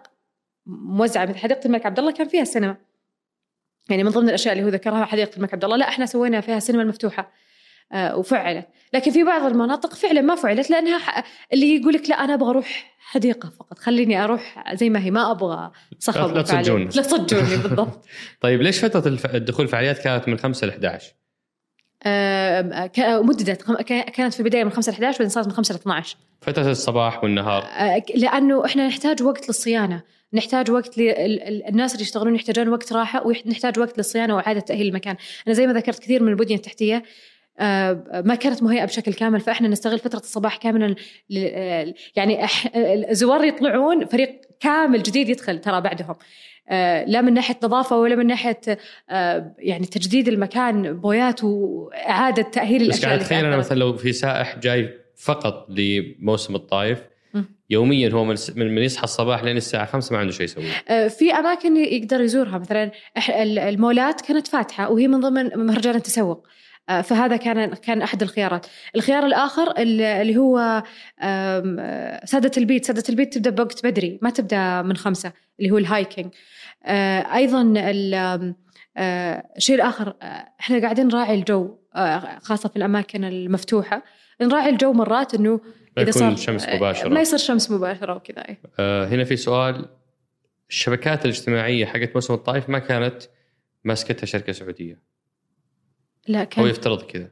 موزعة مثل حديقة الملك عبد الله كان فيها سينما. يعني من ضمن الأشياء اللي هو ذكرها حديقة الملك عبد الله لا إحنا سوينا فيها سينما المفتوحة. آه، وفعلت. لكن في بعض المناطق فعلا ما فعلت لأنها ح- اللي يقول لك لا أنا أبغى أروح حديقة فقط خليني أروح زي ما هي ما أبغى صخب لا. تصجوني. لا تصجوني بالضبط. طيب ليش فترة الف- الدخول الفعاليات كانت من 5 ل 11 آه، ك- مددت كانت في البداية من 5 ل 11 بعدين صارت من 5 ل 12 فترة الصباح والنهار. آه، لأنه إحنا نحتاج وقت للصيانة نحتاج وقت للناس اللي يشتغلون يحتاجون وقت راحة ونحتاج وقت للصيانة وإعادة تأهيل المكان. أنا زي ما ذكرت كثير من البنية التحتية آه، ما كانت مهيئة بشكل كامل فإحنا نستغل فترة الصباح كاملا آه، يعني أح- الزوار يطلعون فريق كامل جديد يدخل ترى بعدهم آه، لا من ناحية نظافة ولا من ناحية آه، يعني تجديد المكان بويات وإعادة تأهيل بس الأشياء قاعد اللي اتخيل أنا. مثلا لو في سائح جاي فقط لموسم الطايف مم. يوميا هو من يصحى الصباح لين الساعة 5 ما عنده شيء يسوي آه، في أماكن يقدر يزورها مثلا المولات كانت فاتحة وهي من ضمن مهرجان التسوق آه، فهذا كان كان أحد الخيارات. الخيار الآخر ال- اللي هو آه، سادة البيت. سادة البيت تبدأ بوقت بدري ما تبدأ من خمسة اللي هو الهايكينج. آه، أيضا ال- آم، آه، الشيء الآخر آه، إحنا قاعدين نراعي الجو آه، خاصة في الأماكن المفتوحة. نراعي الجو مرات إنه ما إذا صار الشمس آه، مباشرة. ما يصير شمس مباشرة وكذا إيه. آه هنا في سؤال. الشبكات الاجتماعية حقت موسم الطايف ما كانت ماسكتها شركة سعودية. لا هو كان يفترض كذا.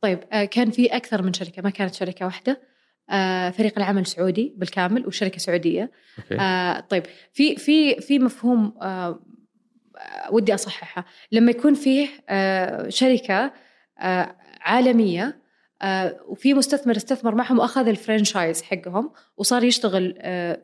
طيب آه، كان في أكثر من شركة ما كانت شركة واحدة. آه، فريق العمل سعودي بالكامل وشركة سعودية. أوكي. آه، طيب في في في مفهوم ودي اصححها لما يكون فيه شركة عالمية آه، وفي مستثمر استثمر معهم وأخذ الفرنشايز حقهم وصار يشتغل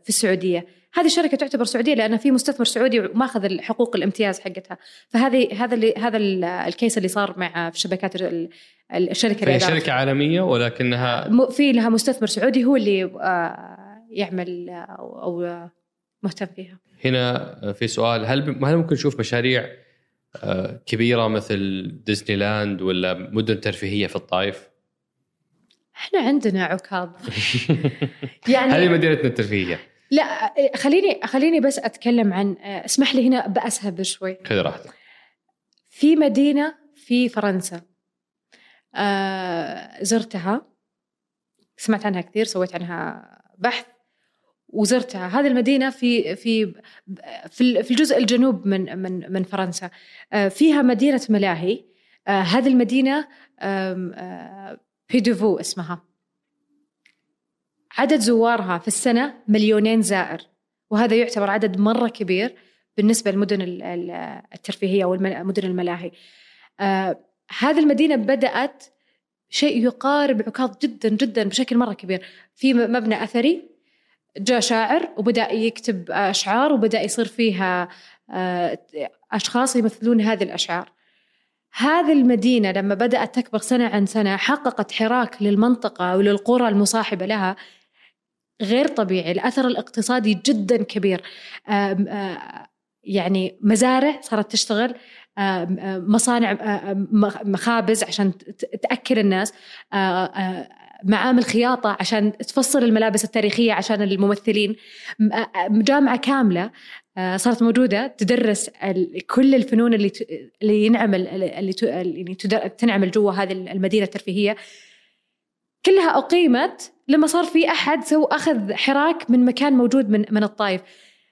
في السعودية. هذه الشركة تعتبر سعودية لأن في مستثمر سعودي وماخذ الحقوق الامتياز حقتها فهذه هذا اللي هذا ال- ال case اللي صار مع في شبكات ال- الشركة أدارت. شركة عالمية ولكنها في لها مستثمر سعودي هو اللي آه، يعمل آه، أو أو، آه، مهتم فيها هنا في سؤال هل هل ممكن نشوف مشاريع كبيرة مثل ديزني لاند ولا مدن ترفيهية في الطايف؟ إحنا عندنا عكاظ هذه يعني مدينتنا الترفيهية لا خليني خليني بس أتكلم عن اسمح لي هنا بأسهب شوي. خذ راحتك. في مدينة في فرنسا آه، زرتها سمعت عنها كثير سويت عنها بحث وزرتها. هذه المدينة في في في الجزء الجنوب من من من فرنسا. آه، فيها مدينة ملاهي. آه، هذه المدينة آم، آه، بيدوفو اسمها. عدد زوارها في السنة مليونين زائر وهذا يعتبر عدد مرة كبير بالنسبة للمدن ال- ال- الترفيهية والمدن الملاهي. آه، هذه المدينة بدأت شيء يقارب عكاظ جدا جدا بشكل مرة كبير في مبنى أثري جاء شاعر وبدأ يكتب أشعار وبدأ يصير فيها آه، أشخاص يمثلون هذه الأشعار. هذه المدينة لما بدأت تكبر سنة عن سنة حققت حراك للمنطقة وللقرى المصاحبة لها غير طبيعي. الأثر الاقتصادي جدا كبير. يعني مزارع صارت تشتغل. مصانع مخ- مخابز عشان تأكل الناس. معامل خياطة عشان تفصل الملابس التاريخية عشان الممثلين. جامعة كاملة صارت موجودة تدرس كل الفنون اللي اللي ينعمل اللي تنعمل جوا هذه المدينة الترفيهية. كلها أقيمت لما صار في أحد سو أخذ حراك من مكان موجود من من الطائف.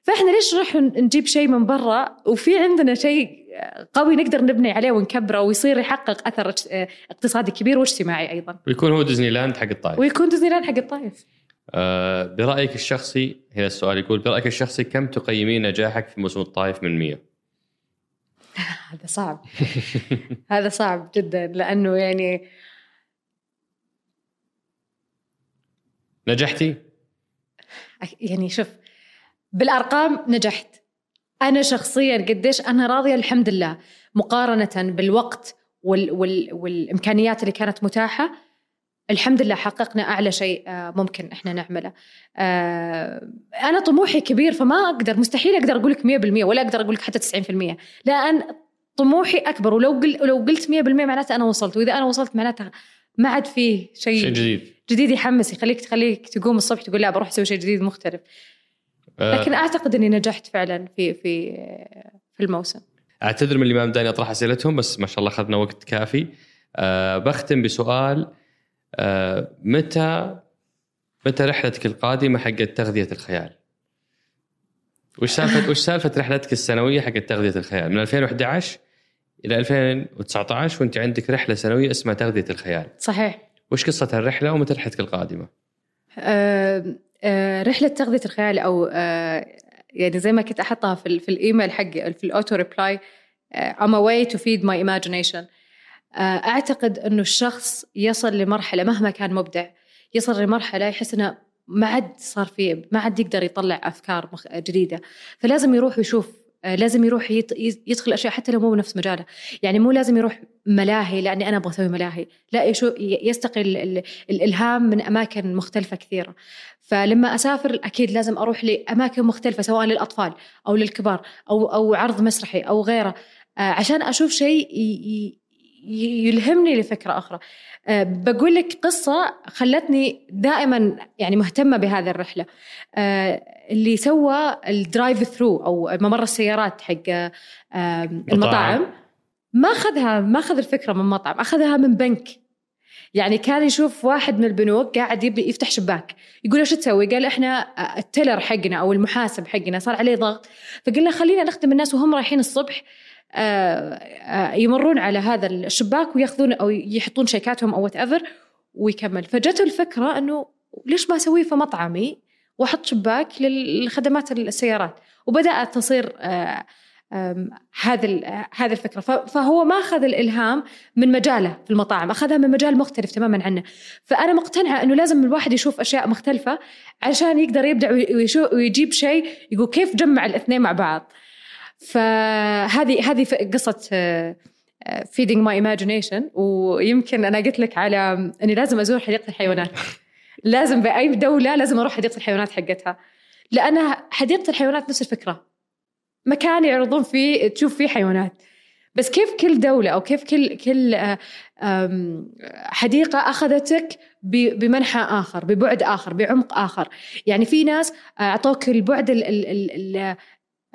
فإحنا ليش نروح نجيب شيء من برا؟ وفي عندنا شيء قوي نقدر نبني عليه ونكبره ويصير يحقق أثر اقتصادي كبير واجتماعي أيضا. ويكون هو ديزني لاند حق الطائف. ويكون ديزني لاند حق الطائف. آه برأيك الشخصي هنا السؤال يقول برأيك الشخصي كم تقيمين نجاحك في موسم الطائف من 100 هذا صعب. هذا صعب جدا لأنه يعني نجحتي؟ يعني شوف بالأرقام نجحت. أنا شخصيا قديش أنا راضية الحمد لله. مقارنة بالوقت وال وال والإمكانيات اللي كانت متاحة الحمد لله حققنا أعلى شيء آه، ممكن إحنا نعمله. آه، أنا طموحي كبير فما أقدر مستحيل أقدر أقول لك 100% ولا أقدر أقول لك حتى 90% لأن طموحي أكبر ولو قل ولو قلت 100% معناته أنا وصلت وإذا أنا وصلت معناتها ما عاد فيه شيء جديد. جديد يحمس يخليك تخليك تقوم الصبح تقول لا بروح أسوي شيء جديد مختلف. آه، لكن أعتقد إني نجحت فعلا في في في الموسم. أعتذر من اللي ما بداني أطرح أسئلتهم بس ما شاء الله أخذنا وقت كافي. أه بختم بسؤال. أه متى متى رحلتك القادمة حقت تغذية الخيال؟ وش سالفه وش سالفة رحلتك السنوية حقت تغذية الخيال؟ من 2011 إلى 2019 وأنت عندك رحلة سنوية اسمها تغذية الخيال، صحيح. وش قصة الرحلة ومتى رحلتك القادمة؟ آه، آه، رحلة تغذية الخيال أو آه، يعني زي ما كنت أحطها في في الإيميل حق في ال auto reply I'm away to feed my imagination أعتقد إنه الشخص يصل لمرحلة مهما كان مبدع يصل لمرحلة يحس إنه ما عاد صار في ما عاد يقدر يطلع أفكار مخ- جديدة فلازم يروح يشوف آه، لازم يروح يدخل أشياء حتى لو مو بنفس مجاله. يعني مو لازم يروح ملاهي لأني أنا أبغى أسوي ملاهي. لا يستقي ال- ال- الإلهام من أماكن مختلفة كثيرة. فلما أسافر أكيد لازم أروح لأماكن مختلفة سواء للأطفال أو للكبار أو أو عرض مسرحي أو غيره. آه، عشان أشوف شيء يلهمني لفكرة أخرى. آه، بقول لك قصة خلتني دائما يعني مهتمة بهذه الرحلة. آه، اللي سوى الدرايف ثرو أو ممر السيارات حق آه، المطاعم. ما أخذها ما أخذ الفكرة من مطعم أخذها من بنك. يعني كان يشوف واحد من البنوك قاعد يبي يفتح شباك. يقول إيش تسوي؟ قال إحنا ال teller حقنا أو المحاسب حقنا صار عليه ضغط. فقلنا خلينا نخدم الناس وهم رايحين الصبح. يمرون على هذا الشباك وياخذون أو يحطون شيكاتهم أو whatever ويكمل. فجته الفكرة إنه ليش ما أسويه في مطعمي وأحط شباك للخدمات السيارات؟ وبدأت تصير آه، هذا آه، هذه الفكرة. فهو ما أخذ الإلهام من مجاله في المطاعم أخذها من مجال مختلف تماما عنه. فأنا مقتنعة إنه لازم الواحد يشوف أشياء مختلفة عشان يقدر يبدع ويجيب شيء يقول كيف جمع الاثنين مع بعض. فهذه هذه قصة feeding my imagination ويمكن أنا قلت لك على إني لازم أزور حديقة الحيوانات. لازم بأي دولة لازم أروح حديقة الحيوانات حقتها. لأن حديقة الحيوانات نفس الفكرة. مكان يعرضون فيه تشوف فيه حيوانات. بس كيف كل دولة أو كيف كل كل آه، حديقة أخذتك بمنحى آخر ببعد آخر بعمق آخر؟ يعني في ناس آه، أعطوك البعد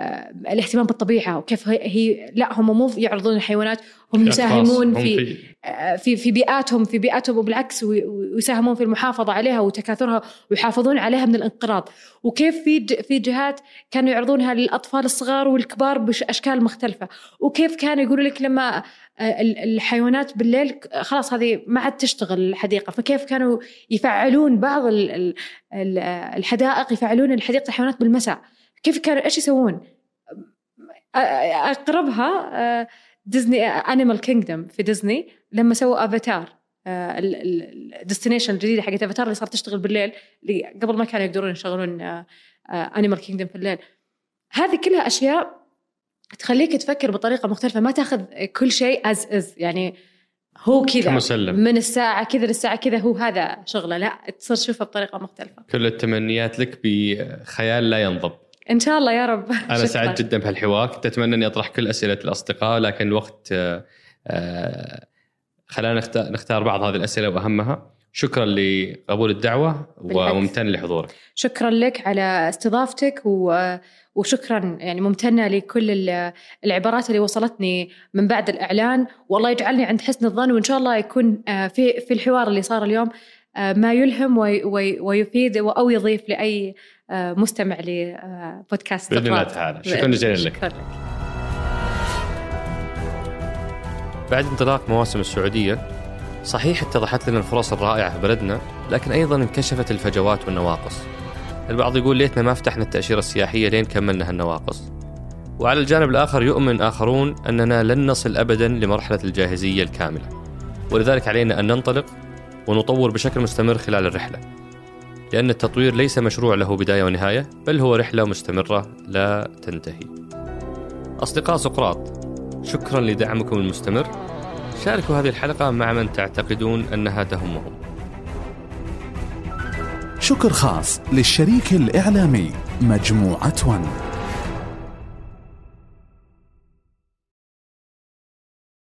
آه، الاهتمام بالطبيعة وكيف هي, لا هم مو يعرضون الحيوانات هم يساهمون هم في آه، في في بيئاتهم في بيئاتهم وبالعكس وي- ويساهمون في المحافظة عليها وتكاثرها ويحافظون عليها من الانقراض. وكيف في في جهات كانوا يعرضونها للأطفال الصغار والكبار بأشكال مختلفة. وكيف كانوا يقولوا لك لما آه، ال- الحيوانات بالليل خلاص هذه ما عاد تشتغل الحديقة. فكيف كانوا يفعلون بعض ال- ال- ال- الحدائق يفعلون حديقه الحيوانات بالمساء. كيف كانوا إيش يسوون؟ أقربها Disney Animal Kingdom في ديزني لما سووا Avatar ال destination الجديدة حقت افاتار اللي صارت تشتغل بالليل اللي قبل ما كانوا يقدرون يشغلون Animal Kingdom في الليل. هذه كلها أشياء تخليك تفكر بطريقة مختلفة ما تأخذ كل شيء as is يعني هو كذا كمسلم. من الساعة كذا للساعة كذا هو هذا شغله لا تصير تشوفها بطريقة مختلفة. كل التمنيات لك بخيال لا ينضب. إن شاء الله يا رب. أنا. سعيد جدا بهالحوار. كنت أتمنى إني أطرح كل أسئلة الأصدقاء لكن الوقت آه، آه، خلانا نختار, بعض هذه الأسئلة وأهمها. شكرا لقبول الدعوة. وممتن لحضورك. شكرا لك على استضافتك و... وشكرا يعني ممتنة لكل ال- العبارات اللي وصلتني من بعد الإعلان. والله يجعلني عند حسن الظن وإن شاء الله يكون آه، في في الحوار اللي صار اليوم ما يلهم وي- وي- ويفيد أو يضيف لأي مستمع لبودكاست بإذن الله. تعالى. شكرا جزيلا لك. شكرا لك. بعد انطلاق مواسم السعودية صحيح اتضحت لنا الفرص الرائعة في بلدنا لكن أيضا انكشفت الفجوات والنواقص. البعض يقول ليتنا ما فتحنا التأشيرة السياحية لين كملنا هالنواقص. وعلى الجانب الآخر يؤمن آخرون أننا لن نصل ابدا لمرحلة الجاهزية الكاملة. ولذلك علينا أن ننطلق ونطور بشكل مستمر خلال الرحلة. لأن التطوير ليس مشروع له بداية ونهاية بل هو رحلة مستمرة لا تنتهي. أصدقاء سقراط شكرا لدعمكم المستمر. شاركوا هذه الحلقة مع من تعتقدون أنها تهمهم. شكر خاص للشريك الإعلامي مجموعة ون.